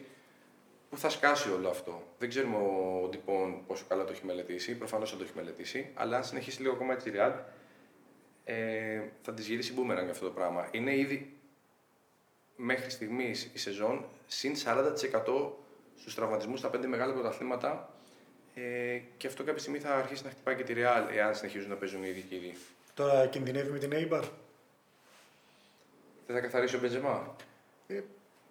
[SPEAKER 2] πού θα σκάσει όλο αυτό. Δεν ξέρουμε ο Ντυπών πόσο καλά το έχει μελετήσει, προφανώς θα το έχει μελετήσει, αλλά αν συνεχίσει λίγο ακόμα έτσι η Real, ε, θα της γυρίσει μπούμεραν για αυτό το πράγμα. Είναι ήδη μέχρι στιγμής η σεζόν συν 40% στους τραυματισμούς στα πέντε μεγάλα πρωταθλήματα ε, και αυτό κάποια στιγμή θα αρχίσει να χτυπάει και τη Real εάν συνεχίζουν να παίζουν οι ίδιοι και οι ίδιοι.
[SPEAKER 4] Τώρα κινδυνεύει με την Eibar;
[SPEAKER 2] Δεν θα καθαρίσει ο Μπεντζεμά;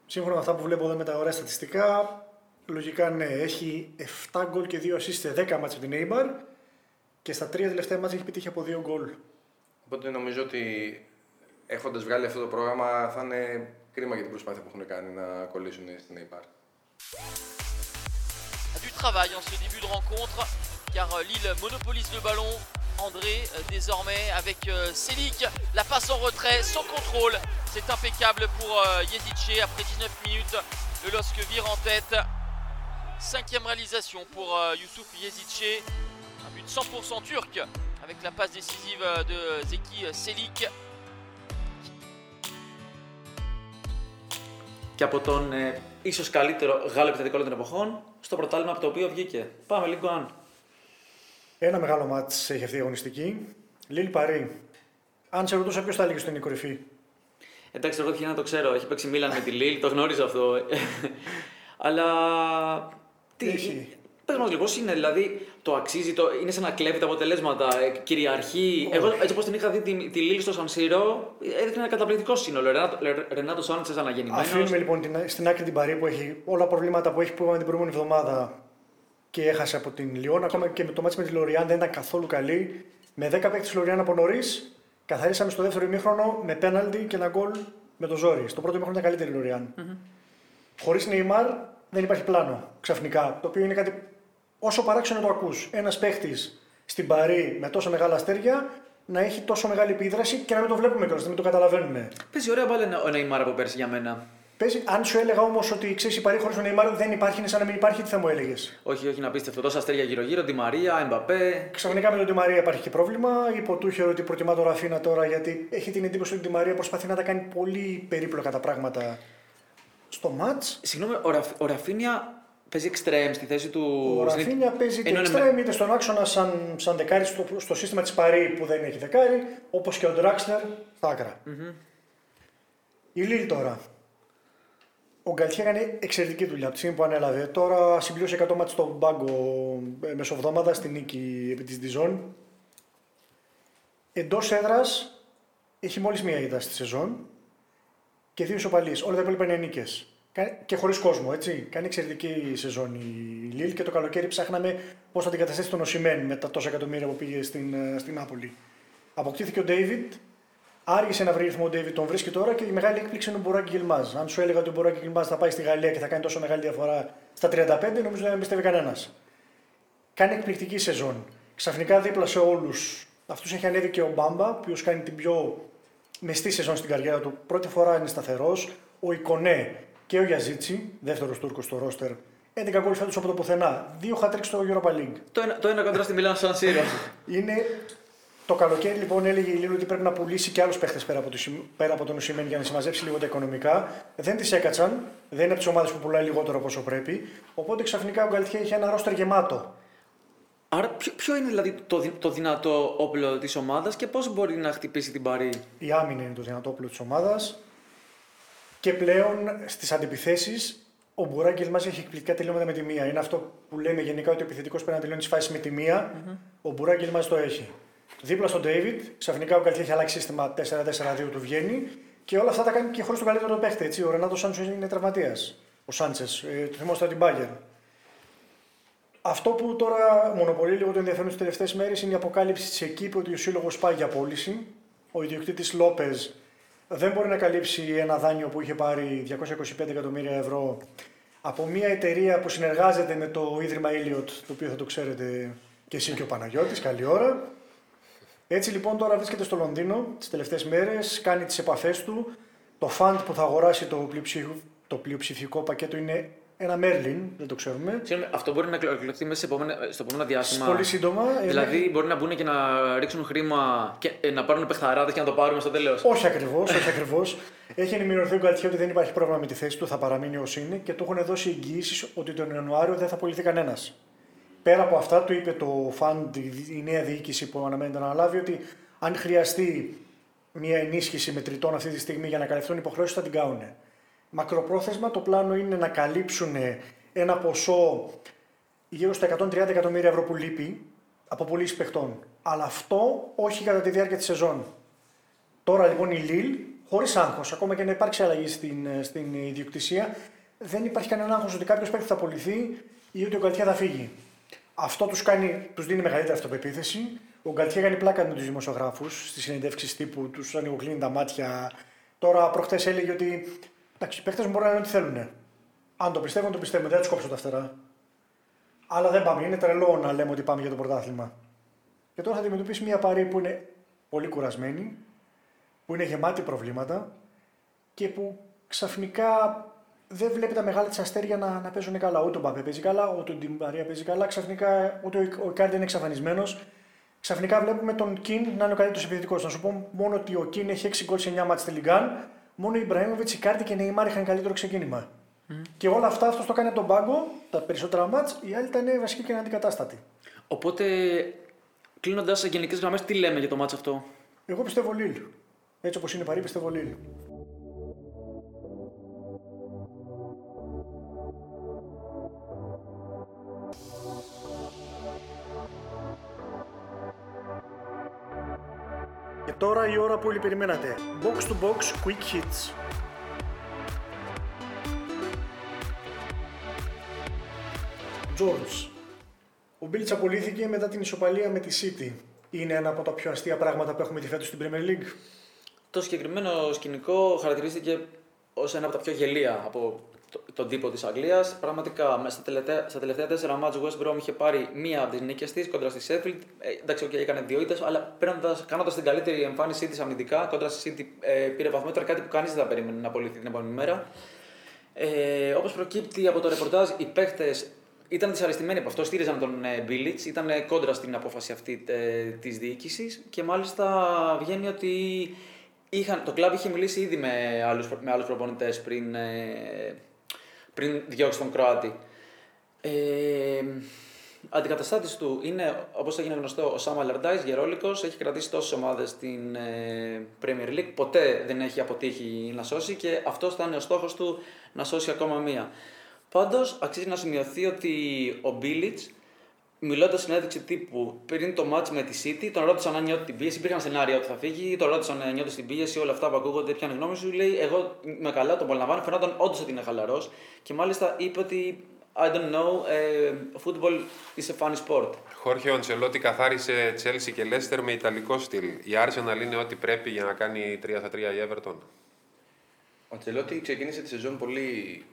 [SPEAKER 4] Σύμφωνα με αυτά που βλέπω εδώ με τα ωραία στατιστικά, λογικά ναι, έχει 7 γκολ και 2 assist σε 10 μάτς από την Eibar και στα τρία τελευταία μάτς έχει πετύχει από 2 γκολ.
[SPEAKER 2] Οπότε νομίζω ότι έχοντας βγάλει αυτό το πρόγραμμα θα είναι κρίμα για την προσπάθεια που έχουν κάνει να κολλήσουν στην Eibar.
[SPEAKER 15] du travail en ce début de rencontre car euh, Lille monopolise le ballon. André euh, désormais avec euh, Selic, la passe en retrait sans contrôle. C'est impeccable pour euh, Yezice après 19 minutes. Le LOSC vire en tête. Cinquième réalisation pour euh, Youssouf Yezice. Un but 100% turc avec la passe décisive euh, de Zeki Selik.
[SPEAKER 3] Και από τον ε, ίσως καλύτερο Γάλλο επιθετικό όλων των εποχών στο πρωτάθλημα από το οποίο βγήκε. Πάμε λίγο αν.
[SPEAKER 4] Ένα μεγάλο μάτς έχει αυτή η αγωνιστική. Λίλ Παρί. Αν σε ρωτούσα ποιος θα έλεγε στην κορυφή.
[SPEAKER 3] Εντάξει, εγώ τυχαία να το ξέρω. Έχει παίξει Μίλαν με τη Λίλ, το γνώριζα αυτό. Αλλά. Τι;
[SPEAKER 4] Έχει.
[SPEAKER 3] Πες μας λίγο, πώς είναι, δηλαδή το αξίζει, το... είναι σαν να κλέβει τα αποτελέσματα, ε, κυριαρχεί. Εγώ έτσι όπως την είχα δει τη, τη Λίλ στο Σανσίρο, έδειχνε ένα καταπληκτικό σύνολο. Ρενάτο, Ρενάτο Σάντσες αναγεννημένος.
[SPEAKER 4] Αφήνουμε λοιπόν την, στην άκρη την Παρί που έχει όλα τα προβλήματα που έχει που είπαμε την προηγούμενη εβδομάδα και έχασε από την Λιόν. Ακόμα και με το μάτι με τη Λοριάν δεν ήταν καθόλου καλή. Με 10 παίκτες Λοριάν από νωρίς, καθαρίσαμε στο δεύτερο ημίχρονο με πέναλτι και ένα γκολ με το ζόρι. Στο πρώτο ημίχρονο ήταν καλύτερη η Λοριάν. Χωρίς Νεϊμάρ δεν υπάρχει πλάνο ξαφνικά. Το οποίο είναι κάτι όσο παράξενο το ακούς. Ένας παίχτης στην Παρή με τόσο μεγάλα αστέρια να έχει τόσο μεγάλη επίδραση και να μην το βλέπουμε κιόλας, να μην το καταλαβαίνουμε.
[SPEAKER 3] Παίζει ωραία μπάλα ο Νεϊμάρ από πέρσι για μένα.
[SPEAKER 4] Παίζει, αν σου έλεγα όμως ότι ξέρεις η Παρή χωρίς τον Νεϊμάρ δεν υπάρχει, είναι σαν να μην υπάρχει, τι θα μου έλεγες;
[SPEAKER 3] Όχι, όχι, να πίστευτο. Τόσα αστέρια γύρω-γύρω, Τη Μαρία, Εμπαπέ.
[SPEAKER 4] Ξαφνικά με τον Τη Μαρία υπάρχει και πρόβλημα. Είπε ο Τούχερ ότι προτιμά τον Ραφίνα τώρα γιατί έχει την εντύπωση ότι η Τη Μαρία προσπαθεί να τα κάνει πολύ περίπλοκα τα πράγματα στο ματ.
[SPEAKER 3] Συγγνώμη, ο, Ραφ, ο Ραφίνια παίζει εξτρέμ στη θέση του.
[SPEAKER 4] Ο Ραφίνια παίζει είτε
[SPEAKER 3] Ενώ είναι
[SPEAKER 4] εξτρέμ είτε στον άξονα σαν, σαν δεκάρι στο, στο σύστημα της Παρή που δεν έχει δεκάρι, όπως και ο Ντράξνερ στα άκρα.
[SPEAKER 3] Μμμ.
[SPEAKER 4] Η Λίλ τώρα. Ο Γκαλτιέ έκανε εξαιρετική δουλειά από τη στιγμή που ανέλαβε. Τώρα συμπλήρωσε 100 μάτς στον πάγκο ε, μεσοβδόμαδα στη νίκη επί της Διζών. Εντός έδρας έχει μόλις μία ήττα στη σεζόν και δύο ισοπαλίες. Όλα τα υπόλοιπα είναι νίκες. και χωρίς κόσμο, έτσι. Κάνει εξαιρετική σεζόν η Λίλ και το καλοκαίρι ψάχναμε πώς θα αντικαταστήσει τον Οσημέν με τα τόσα εκατομμύρια που πήγε στην, ε, στην Νάπολη. Αποκτήθηκε ο Ντέιβιτ, άργησε να βρει ρυθμό ο Ντέιβιτ, τον βρίσκει τώρα και η μεγάλη έκπληξη είναι ο Μπουράκη Γιλμάζ. Αν σου έλεγα ότι ο Μπουράκη Γιλμάζ θα πάει στη Γαλλία και θα κάνει τόσο μεγάλη διαφορά στα 35, νομίζω δεν πιστεύει κανένας. Κάνει εκπληκτική σεζόν. Ξαφνικά δίπλα σε όλους αυτούς έχει ανέβει και ο Μπάμπα, ο οποίος κάνει την πιο μεστή σεζόν στην καριέρα του. Πρώτη φορά είναι σταθερός. Ο Ικονέ και ο Γιαζίτσι, δεύτερος Τούρκος στο ρόστερ, 11 γκολ φέτος από το πουθενά. Δύο χατρίξ στο Europa League.
[SPEAKER 3] Το ένα, το ένα κοντρά στη Μιλάνο Σαν Σύρο.
[SPEAKER 4] είναι το καλοκαίρι λοιπόν έλεγε η Λίλου ότι πρέπει να πουλήσει και άλλους παίχτες πέρα, από πέρα από τον Ουσιμέν για να συμμαζέψει λίγο τα οικονομικά. Δεν τις έκατσαν. Δεν είναι από τις ομάδες που πουλάει λιγότερο από όσο πρέπει. Οπότε ξαφνικά ο Γκαλτιέ είχε ένα ρόστερ γεμάτο.
[SPEAKER 3] Άρα, ποιο, ποιο είναι δηλαδή το, το δυνατό όπλο της ομάδας και πώς μπορεί να χτυπήσει την Παρή;
[SPEAKER 4] Η άμυνα είναι το δυνατό όπλο της ομάδας. Και πλέον στις αντιπιθέσεις ο Μπουράκη μας έχει εκπληκτικά τελειώματα με τη μία. Είναι αυτό που λέμε γενικά ότι ο επιθετικός πρέπει να τελειώνει τις φάσεις με τη μία. Mm-hmm. Ο Μπουράκη μας το έχει. Δίπλα στον David, ξαφνικά ο Καλτιέ έχει αλλάξει σύστημα 4-4-2 του βγαίνει και όλα αυτά τα κάνει και χωρίς τον καλύτερο παίχτη. Έτσι. Ο Ρενάτο Σάντσο είναι τραυματίας. Ο Σάντσες, ε, το θυμόστε την Μπάγκερ. Αυτό που τώρα μονοπολεί λίγο το ενδιαφέρον στις τελευταίες μέρες είναι η αποκάλυψη της εκείπη ότι ο σύλλογος πάει για πώληση. Ο ιδιοκτήτης Λόπες δεν μπορεί να καλύψει ένα δάνειο που είχε πάρει 225 εκατομμύρια ευρώ από μια εταιρεία που συνεργάζεται με το Ίδρυμα Elliot, το οποίο θα το ξέρετε και εσύ και ο Παναγιώτης, καλή ώρα. Έτσι λοιπόν τώρα βρίσκεται στο Λονδίνο τις τελευταίες μέρες, κάνει τις επαφές του. Το φαντ που θα αγοράσει το, πλειοψηφικό, το πλειοψηφικό πακέτο είναι ένα Μέρλιν, δεν το ξέρουμε.
[SPEAKER 3] Συγγνώμη, αυτό μπορεί να εκλογηθεί μέσα στο επόμενο διάστημα.
[SPEAKER 4] Πολύ σύντομα.
[SPEAKER 3] Δηλαδή είναι... μπορεί να μπουν και να ρίξουν χρήμα και ε, να πάρουν παιχταράδε και να το πάρουμε στο τέλος.
[SPEAKER 4] Όχι ακριβώς, όχι ακριβώς. Έχει ενημερωθεί ο Γκαλτιέ ότι δεν υπάρχει πρόβλημα με τη θέση του, θα παραμείνει ως είναι και του έχουν δώσει εγγυήσεις ότι τον Ιανουάριο δεν θα απολυθεί κανένας. Πέρα από αυτά, του είπε το φαν, η νέα διοίκηση που αναμένεται να αναλάβει, ότι αν χρειαστεί μια ενίσχυση μετρητών αυτή τη στιγμή για να καλυφθούν υποχρεώσεις, θα την κάνουν. Μακροπρόθεσμα, το πλάνο είναι να καλύψουν ένα ποσό γύρω στα 130 εκατομμύρια ευρώ που λείπει από πωλήσεις παιχτών. Αλλά αυτό όχι κατά τη διάρκεια της σεζόν. Τώρα λοιπόν η Λίλ, χωρίς άγχος, ακόμα και να υπάρξει αλλαγή στην, στην ιδιοκτησία, δεν υπάρχει κανένα άγχος ότι κάποιος παίκτη θα απολυθεί ή ότι ο Καλτιά θα φύγει. Αυτό τους τους δίνει μεγαλύτερη αυτοπεποίθηση. Ο Γκαλτιέ κάνει πλάκα με τους δημοσιογράφους στις συνεντεύξεις τύπου, τους ανοιγοκλίνει τα μάτια. Τώρα προχτές έλεγε ότι εντάξει, οι παίχτε μου μπορούν να λένε ό,τι θέλουν. Αν το πιστεύουν, το πιστεύουν. Δεν θα τους κόψω τα φτερά. Αλλά δεν πάμε. Είναι τρελό να λέμε ότι πάμε για το πρωτάθλημα. Και τώρα θα αντιμετωπίσει μια παρή που είναι πολύ κουρασμένη, που είναι γεμάτη προβλήματα και που ξαφνικά δεν βλέπει τα μεγάλα της αστέρια να, να παίζουν καλά. Ούτε ο Μπαπέ παίζει καλά, ούτε ο Ντιμπαρία παίζει καλά. Ξαφνικά ούτε ο Ικάρντι είναι εξαφανισμένος. Ξαφνικά βλέπουμε τον Κιν να είναι ο καλύτερος επιθετικός. Να σου πω μόνο ότι ο Κιν έχει 6 γκολ σε 9 μάτς στη Λιγκάν. Μόνο η Ιμπραήμοβιτ, η Κάρντι και η Νεϊμάρ είχαν καλύτερο ξεκίνημα. Mm. Και όλα αυτά αυτός το κάνει από τον πάγκο, τα περισσότερα μάτς, οι άλλοι ήταν βασικοί και αντικατάστατοι.
[SPEAKER 3] Οπότε, κλείνοντας σε γενικές γραμμές, τι λέμε για το μάτς αυτό;
[SPEAKER 4] Εγώ πιστεύω Λίλ. Έτσι όπως είναι παρή, πιστεύω Λίλ. Τώρα η ώρα που όλοι περιμένατε. Box to box quick hits. George. Ο Μπίλτς απολύθηκε μετά την ισοπαλία με τη City. Είναι ένα από τα πιο αστεία πράγματα που έχουμε τη φέτος στην Premier League.
[SPEAKER 3] Το συγκεκριμένο σκηνικό χαρακτηρίστηκε ως ένα από τα πιο γελία από τον τύπο της Αγγλίας. Πραγματικά στα τελευταία, στα τελευταία τέσσερα μάτια ο West Brom είχε πάρει μία από τις νίκες της κοντρα στη Sheffield. Ε, εντάξει, okay, έκανε δύο ήττες, αλλά κάνοντας την καλύτερη εμφάνισή της αμυντικά κοντρα στη City ε, πήρε βαθμότερο κάτι που κανείς δεν θα περίμενε να απολυθεί την επόμενη μέρα. Ε, Όπως προκύπτει από το ρεπορτάζ, οι παίχτε ήταν δυσαρεστημένοι από αυτό, στήριζαν τον ε, Μπίλιτς, ήταν κόντρα στην απόφαση αυτή ε, της διοίκησης και μάλιστα βγαίνει ότι είχαν, το κλαμπ είχε μιλήσει ήδη με άλλους με άλλους προπονητές πριν ε, πριν διώξει τον Κροάτι. Ε, Αντικαταστάτης του είναι, όπως έγινε γνωστό, ο Σάμα Λαρντάι, γερόλικος. Έχει κρατήσει τόσες ομάδες στην ε, Premier League. Ποτέ δεν έχει αποτύχει να σώσει και αυτός θα είναι ο στόχος του να σώσει ακόμα μία. Πάντως, αξίζει να σημειωθεί ότι ο Μπίλιτς Μιλώντας στην έδειξη τύπου πριν το match με τη City, τον ρώτησαν αν νιώθει την πίεση. Υπήρχαν σενάρια ότι θα φύγει, τον ρώτησαν αν νιώθει την πίεση, όλα αυτά που ακούγονται, ποια είναι η γνώμη σου. Λέει: Εγώ με καλά τον απολαμβάνω, φαινόταν όντως ότι είναι χαλαρός και μάλιστα είπε ότι I don't know, ε, football is a funny sport.
[SPEAKER 1] Χόρχε Αντσελότη καθάρισε Chelsea και Leicester με ιταλικό στυλ. Η Arsenal είναι ό,τι πρέπει για να κάνει 3 στα 3 η Everton.
[SPEAKER 2] Ο Αντσελότη ξεκίνησε τη σεζόν πολύ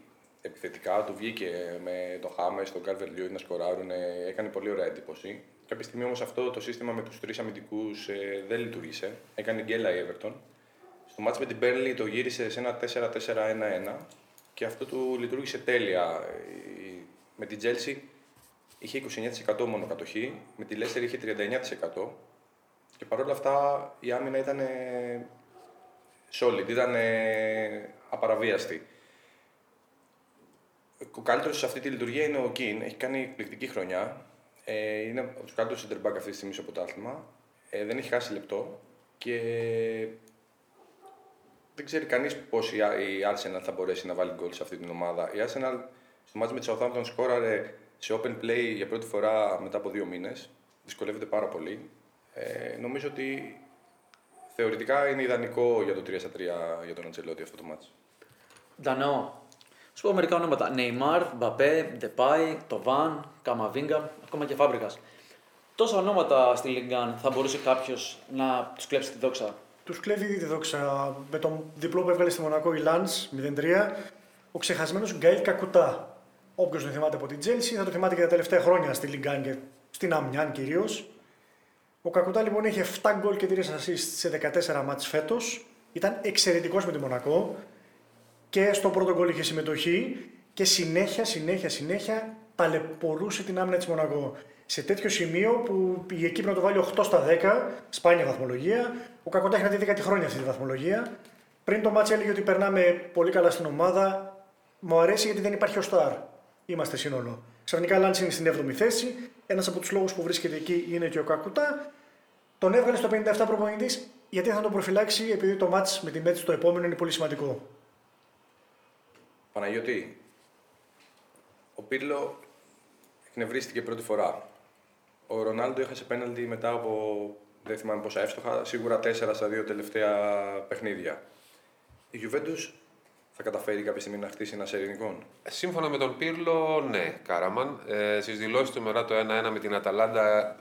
[SPEAKER 2] επιθετικά, του βγήκε με το Χάμε, τον Κάρβερ Λιούι να σκοράρουν, ε, έκανε πολύ ωραία εντύπωση. Κάποια στιγμή όμως αυτό το σύστημα με τους τρεις αμυντικούς ε, δεν λειτουργήσε. Έκανε γκέλα η Everton. Στο μάτς με την Burnley το γύρισε σε ένα 4-4-1-1 και αυτό του λειτουργήσε τέλεια. Ε, Με την Chelsea είχε 29% μόνο κατοχή, με τη Leicester είχε 39% και παρόλα αυτά η άμυνα ήταν ε, solid, ήταν ε, απαραβίαστη. Ο καλύτερος σε αυτή τη λειτουργία είναι ο Κιν. Έχει κάνει εκπληκτική χρονιά. Ε, είναι από τους καλύτερους center back αυτή τη στιγμή στο πρωτάθλημα. Ε, δεν έχει χάσει λεπτό και δεν ξέρει κανείς πώς η, η Arsenal θα μπορέσει να βάλει γκολ σε αυτή την ομάδα. Η Arsenal στο μάτι με τη Southampton σκόραρε σε open play για πρώτη φορά μετά από δύο μήνες. Δυσκολεύεται πάρα πολύ. Ε, νομίζω ότι θεωρητικά είναι ιδανικό για το 3 3 για τον Αντσελότη αυτό το μάτι.
[SPEAKER 3] Ντανό. Σου πω μερικά ονόματα. Νεϊμάρ, Μπαπέ, Ντεπάι, Τοβάν, Καμαβίγκα, ακόμα και Φάμπρικας. Τόσα ονόματα στη Λιγκ Αν θα μπορούσε κάποιος να τους κλέψει τη δόξα;
[SPEAKER 4] Τους κλέβει ήδη τη δόξα με το διπλό που έβγαλε στη Μονακό η Λανς 0-3. Ο ξεχασμένος Γκαίλ Κακουτά. Όποιος τον θυμάται από την Τσέλσι θα το θυμάται και τα τελευταία χρόνια στη Λιγκ Αν και στην Αμιάν κυρίως. Ο Κακουτά λοιπόν είχε 7 γκολ και 3 assist σε 14 μάτς φέτος. Ήταν εξαιρετικός με τη Μονακό και στο πρώτο γκολ είχε συμμετοχή και συνέχεια, συνέχεια, συνέχεια ταλαιπωρούσε την άμυνα της Μονακό. Σε τέτοιο σημείο που η εκεί να το βάλει 8 στα 10, σπάνια βαθμολογία. Ο Κακοτά έχει να δει 10 χρόνια αυτή τη βαθμολογία. Πριν το μάτς έλεγε ότι περνάμε πολύ καλά στην ομάδα. Μου αρέσει γιατί δεν υπάρχει ο Σταρ. Είμαστε σύνολο. Ξαφνικά Λάντς είναι στην 7η θέση. Ένας από τους λόγους που βρίσκεται εκεί είναι και ο Κακουτά. Τον έβγαλε στο 57 προπονητής γιατί θα τον προφυλάξει επειδή το μάτς με τη Μέτση το επόμενο είναι πολύ σημαντικό.
[SPEAKER 2] Παναγιώτη, ο Πύρλο εκνευρίστηκε πρώτη φορά. Ο Ρονάλντο έχασε πέναλτι μετά από δεν θυμάμαι πόσα εύστοχα, σίγουρα 4 στα δύο τελευταία παιχνίδια. Η Juventus θα καταφέρει κάποια στιγμή να χτίσει ένα σερινικό.
[SPEAKER 1] Σύμφωνα με τον Πύρλο, ναι, Κάραμαν. Ε, Στις δηλώσεις του μετά το 1-1 με την Αταλάντα,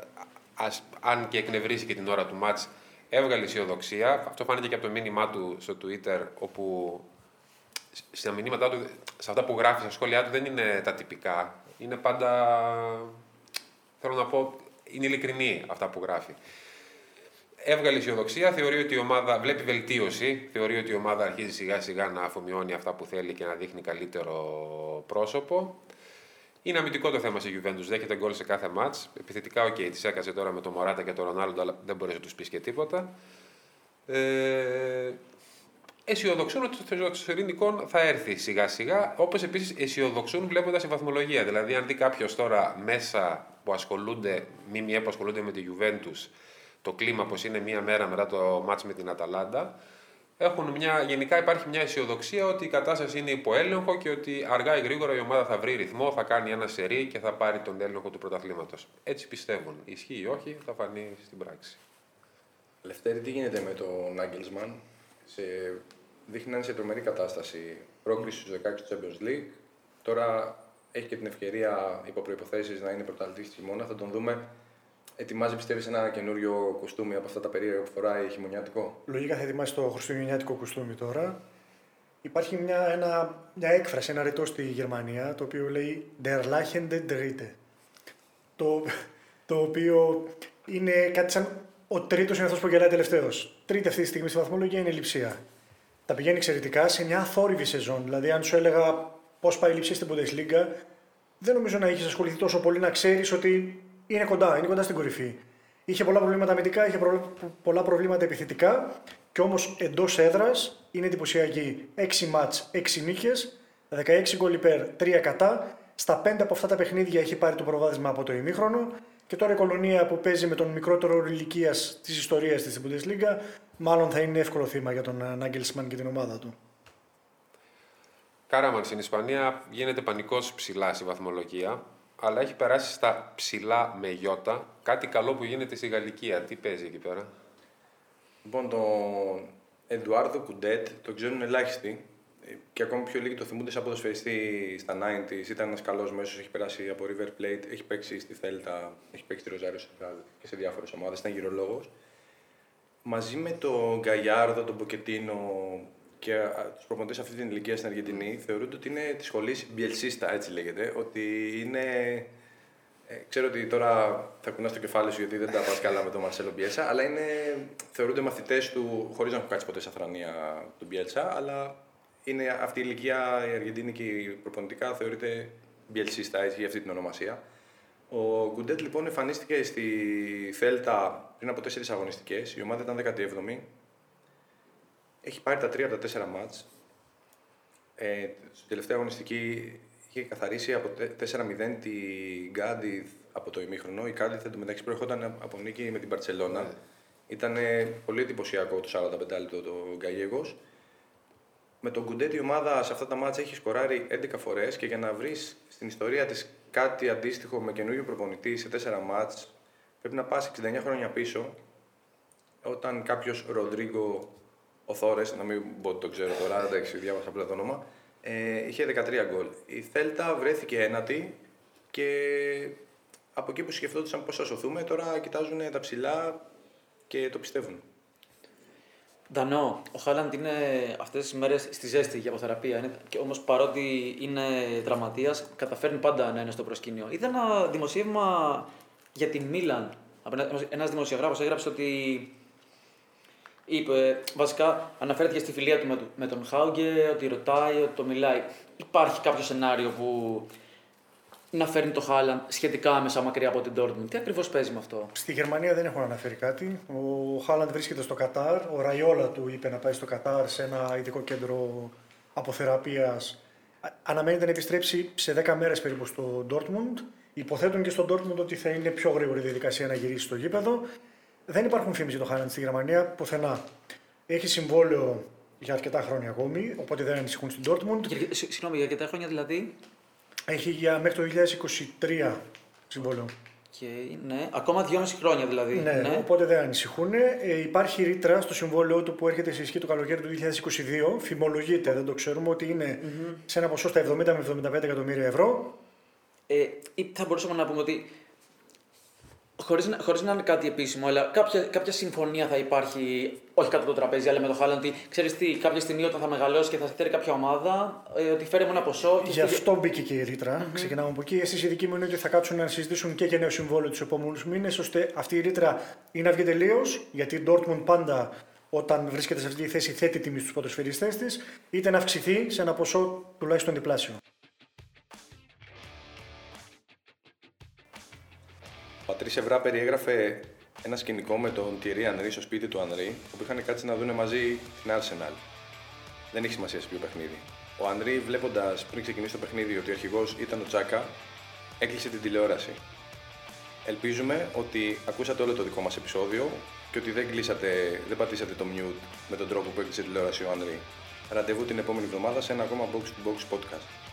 [SPEAKER 1] ας, αν και εκνευρίστηκε την ώρα του μάτς, έβγαλε αισιοδοξία. Αυτό φάνηκε και από το μήνυμά του στο Twitter, όπου στα μηνύματά του, σε αυτά που γράφει στα σχόλιά του, δεν είναι τα τυπικά. Είναι πάντα. Θέλω να πω, είναι ειλικρινή αυτά που γράφει. Έβγαλε αισιοδοξία, θεωρεί ότι η ομάδα βλέπει βελτίωση, θεωρεί ότι η ομάδα αρχίζει σιγά σιγά να αφομοιώνει αυτά που θέλει και να δείχνει καλύτερο πρόσωπο. Είναι αμυντικό το θέμα στη Juventus, δέχεται γκολ σε κάθε μάτς. Επιθετικά, OK, okay, τη έκασε τώρα με τον Μωράτα και τον Ρονάλντο, αλλά δεν μπορείς να τους πεις και τίποτα. Ε, αισιοδοξούν ότι το Σερίνικον θα έρθει σιγά σιγά, όπως επίσης αισιοδοξούν βλέποντας η βαθμολογία. Δηλαδή, αν δει κάποιος τώρα μέσα που ασχολούνται, ΜΜΕ που ασχολούνται με τη Juventus, το κλίμα πώ είναι μία μέρα μετά το μάτς με την Αταλάντα, έχουν μια, γενικά υπάρχει μια αισιοδοξία ότι η κατάσταση είναι υπό έλεγχο και ότι αργά ή γρήγορα η ομάδα θα βρει ρυθμό, θα κάνει ένα σερί και θα πάρει τον έλεγχο του πρωταθλήματος. Έτσι πιστεύουν. Ισχύει ή όχι, θα φανεί στην πράξη.
[SPEAKER 2] Λευτέρη, τι γίνεται με τον Άγγελσμαν; Σε... Δείχνει να είναι σε τρομερή κατάσταση. Πρόκριση στους 16 του Champions League. Τώρα έχει και την ευκαιρία υπό προποθέσει να είναι πρωταθλητής της χειμώνα. Θα τον δούμε. Ετοιμάζει, πιστεύεις, ένα καινούριο κουστούμι από αυτά τα περίεργα που φοράει χειμωνιάτικο;
[SPEAKER 4] Λογικά θα ετοιμάσει το χριστουγεννιάτικο κουστούμι τώρα. Υπάρχει μια, ένα, μια έκφραση, ένα ρητό στη Γερμανία, το οποίο λέει Der lachende Dritte. Το, το οποίο είναι κάτι σαν ο τρίτος είναι αυτός που γελάει τελευταίος. Τρίτη αυτή τη στιγμή στη βαθμολογία είναι η λειψία. Τα πηγαίνει εξαιρετικά σε μια αθόρυβη σεζόν. Δηλαδή, αν σου έλεγα πώς πάει η λειψία στην Bundesliga, δεν νομίζω να έχει ασχοληθεί τόσο πολύ να ξέρεις ότι είναι κοντά, είναι κοντά στην κορυφή. Είχε πολλά προβλήματα αμυντικά, είχε πολλά προβλήματα επιθετικά και όμως εντός έδρας είναι εντυπωσιακή. 6 μάτς, 6 νίκες, 16 γκολ υπέρ, 3 κατά. Στα 5 από αυτά τα παιχνίδια έχει πάρει το προβάδισμα από το ημίχρονο και τώρα η κολονία που παίζει με τον μικρότερο ηλικίας της ιστορίας της Bundesliga, μάλλον θα είναι εύκολο θύμα για τον Νάγκελσμαν και την ομάδα του.
[SPEAKER 1] Κάραμαν στην Ισπανία γίνεται πανικός ψηλά στη βαθμολογία. αλλά έχει περάσει στα ψηλά με γιώτα. Κάτι καλό που γίνεται στη Γαλλικία. Τι παίζει εκεί πέρα;
[SPEAKER 2] Λοιπόν, τον Εντουάρδο Κουντέτ τον ξέρουν ελάχιστοι και ακόμη πιο λίγοι το θυμούνται σαν ποδοσφαιριστή στα 90s. Ήταν ένας καλός μέσος, έχει περάσει από River Plate, έχει παίξει στη Θέλτα, έχει παίξει στη Ροζάριο Σεντράλ και σε διάφορες ομάδες. Ήταν γυρολόγος. Μαζί με τον Γκαγιάρδο, τον Ποκετίνο και τους προπονητές αυτή την ηλικία στην Αργεντινή, θεωρούνται ότι είναι της σχολής Μπιελσίστα, έτσι λέγεται. Ότι είναι. Ε, ξέρω ότι τώρα θα κουνάς το κεφάλι σου γιατί δεν τα πας καλά με τον Μαρσέλο Μπιέλσα, αλλά είναι, θεωρούνται μαθητές του, χωρίς να έχουν κάτσει ποτέ σε αθρανία του Μπιέλσα, αλλά είναι αυτή η ηλικία, η Αργεντίνη και η προπονητικά θεωρείται μπιελσίστα, έτσι για αυτή την ονομασία. Ο Γκουντέτ λοιπόν εμφανίστηκε στη Θέλτα πριν από τέσσερις αγωνιστικές. Η ομάδα ήταν 17η. Έχει πάρει τα τρία από τα τέσσερα μάτς. Ε, στην τελευταία αγωνιστική είχε καθαρίσει από 4-0 τη Γκάντι από το ημίχρονο. Η Γκάντιθ εντωμεταξύ προερχόταν από νίκη με την Παρσελώνα. Ναι. Ήταν πολύ εντυπωσιακό το 45 λεπτό το Γκαγέγο. Με τον Κουντέτη η ομάδα σε αυτά τα μάτια έχει σκοράρει 11 φορές και για να βρεις στην ιστορία της κάτι αντίστοιχο με καινούριο προπονητή σε 4 μάτς πρέπει να πας 69 χρόνια πίσω όταν κάποιος Ροντρίγκο Οθόρες, να μην πω ότι το ξέρω τώρα, εντάξει, διάβασα απλά το όνομα, ε, είχε 13 γκολ. Η Θέλτα βρέθηκε ένατη και από εκεί που σκεφτόντουσαν πώς θα σωθούμε, τώρα κοιτάζουν τα ψηλά και το πιστεύουν.
[SPEAKER 3] Δανό, ο Χάλαντ είναι αυτές τις μέρες στη ζέστη για αποθεραπεία. Όμως παρότι είναι δραματία, καταφέρνει πάντα να είναι στο προσκήνιο. Είδα ένα δημοσίευμα για την Μίλαν. Ένας δημοσιογράφος έγραψε ότι. Είπε, βασικά αναφέρθηκε στη φιλία του με τον Χάουγκε, ότι ρωτάει, ότι το μιλάει. Υπάρχει κάποιο σενάριο που να φέρνει το Χάλαντ σχετικά άμεσα μακριά από την Dortmund. Τι ακριβώς παίζει με αυτό;
[SPEAKER 4] Στη Γερμανία δεν έχουν αναφέρει κάτι. Ο Χάλαντ βρίσκεται στο Κατάρ. Ο Ραϊόλα του είπε να πάει στο Κατάρ σε ένα ειδικό κέντρο αποθεραπείας. Αναμένεται να επιστρέψει σε 10 μέρες περίπου στο Dortmund. Υποθέτουν και στο Dortmund ότι θα είναι πιο γρήγορη η διαδικασία να γυρίσει στο γήπεδο. Δεν υπάρχουν φήμες για το Χάλαντ στη Γερμανία πουθενά. Έχει συμβόλαιο για αρκετά χρόνια ακόμη, οπότε δεν ανησυχούν στην Dortmund.
[SPEAKER 3] Συγγνώμη, για αρκετά χρόνια δηλαδή;
[SPEAKER 4] Έχει για μέχρι το 2023 συμβόλαιο.
[SPEAKER 3] Και, ναι, ακόμα 2,5 χρόνια δηλαδή.
[SPEAKER 4] Ναι, ναι, οπότε δεν ανησυχούν. Ε, υπάρχει ρήτρα στο συμβόλαιό του που έρχεται σε ισχύ το καλοκαίρι του 2022. Φημολογείται, δεν το ξέρουμε, ότι είναι mm-hmm. σε ένα ποσό στα 70 με 75 εκατομμύρια ευρώ.
[SPEAKER 3] Ε, ή θα μπορούσαμε να πούμε ότι Χωρίς να, χωρίς να είναι κάτι επίσημο, αλλά κάποια, κάποια συμφωνία θα υπάρχει, όχι κάτω από το τραπέζι, αλλά με το Χάλαντ, ότι ξέρεις τι, κάποια στιγμή όταν θα μεγαλώσει και θα θέλει κάποια ομάδα, ε, ότι φέρει ένα ποσό.
[SPEAKER 4] Και Γι' αυτό μπήκε και η ρήτρα. Mm-hmm. Ξεκινάμε από εκεί. Εσείς οι δικοί μου είναι ότι θα κάτσουν να συζητήσουν και για νέο συμβόλαιο τους επόμενους μήνες, ώστε αυτή η ρήτρα ή να βγει τελείως, γιατί η Dortmund πάντα όταν βρίσκεται σε αυτή τη θέση θέτει τιμή στους ποδοσφαιριστές της, είτε να αυξηθεί σε ένα ποσό τουλάχιστον διπλάσιο.
[SPEAKER 2] Πατρίς Ευρά περιέγραφε ένα σκηνικό με τον Τιερή Ανρή στο σπίτι του Ανρή, όπου είχαν κάτσει να δουν μαζί την Arsenal. Δεν έχει σημασία σε ποιο παιχνίδι. Ο Ανρή, βλέποντας πριν ξεκινήσει το παιχνίδι ότι ο αρχηγός ήταν ο Τσάκα, έκλεισε την τηλεόραση. Ελπίζουμε ότι ακούσατε όλο το δικό μας επεισόδιο και ότι δεν, κλείσατε, δεν πατήσατε το mute με τον τρόπο που έκλεισε η τηλεόραση ο Ανρή. Ραντεβού την επόμενη εβδομάδα σε ένα ακόμα Box to Box podcast.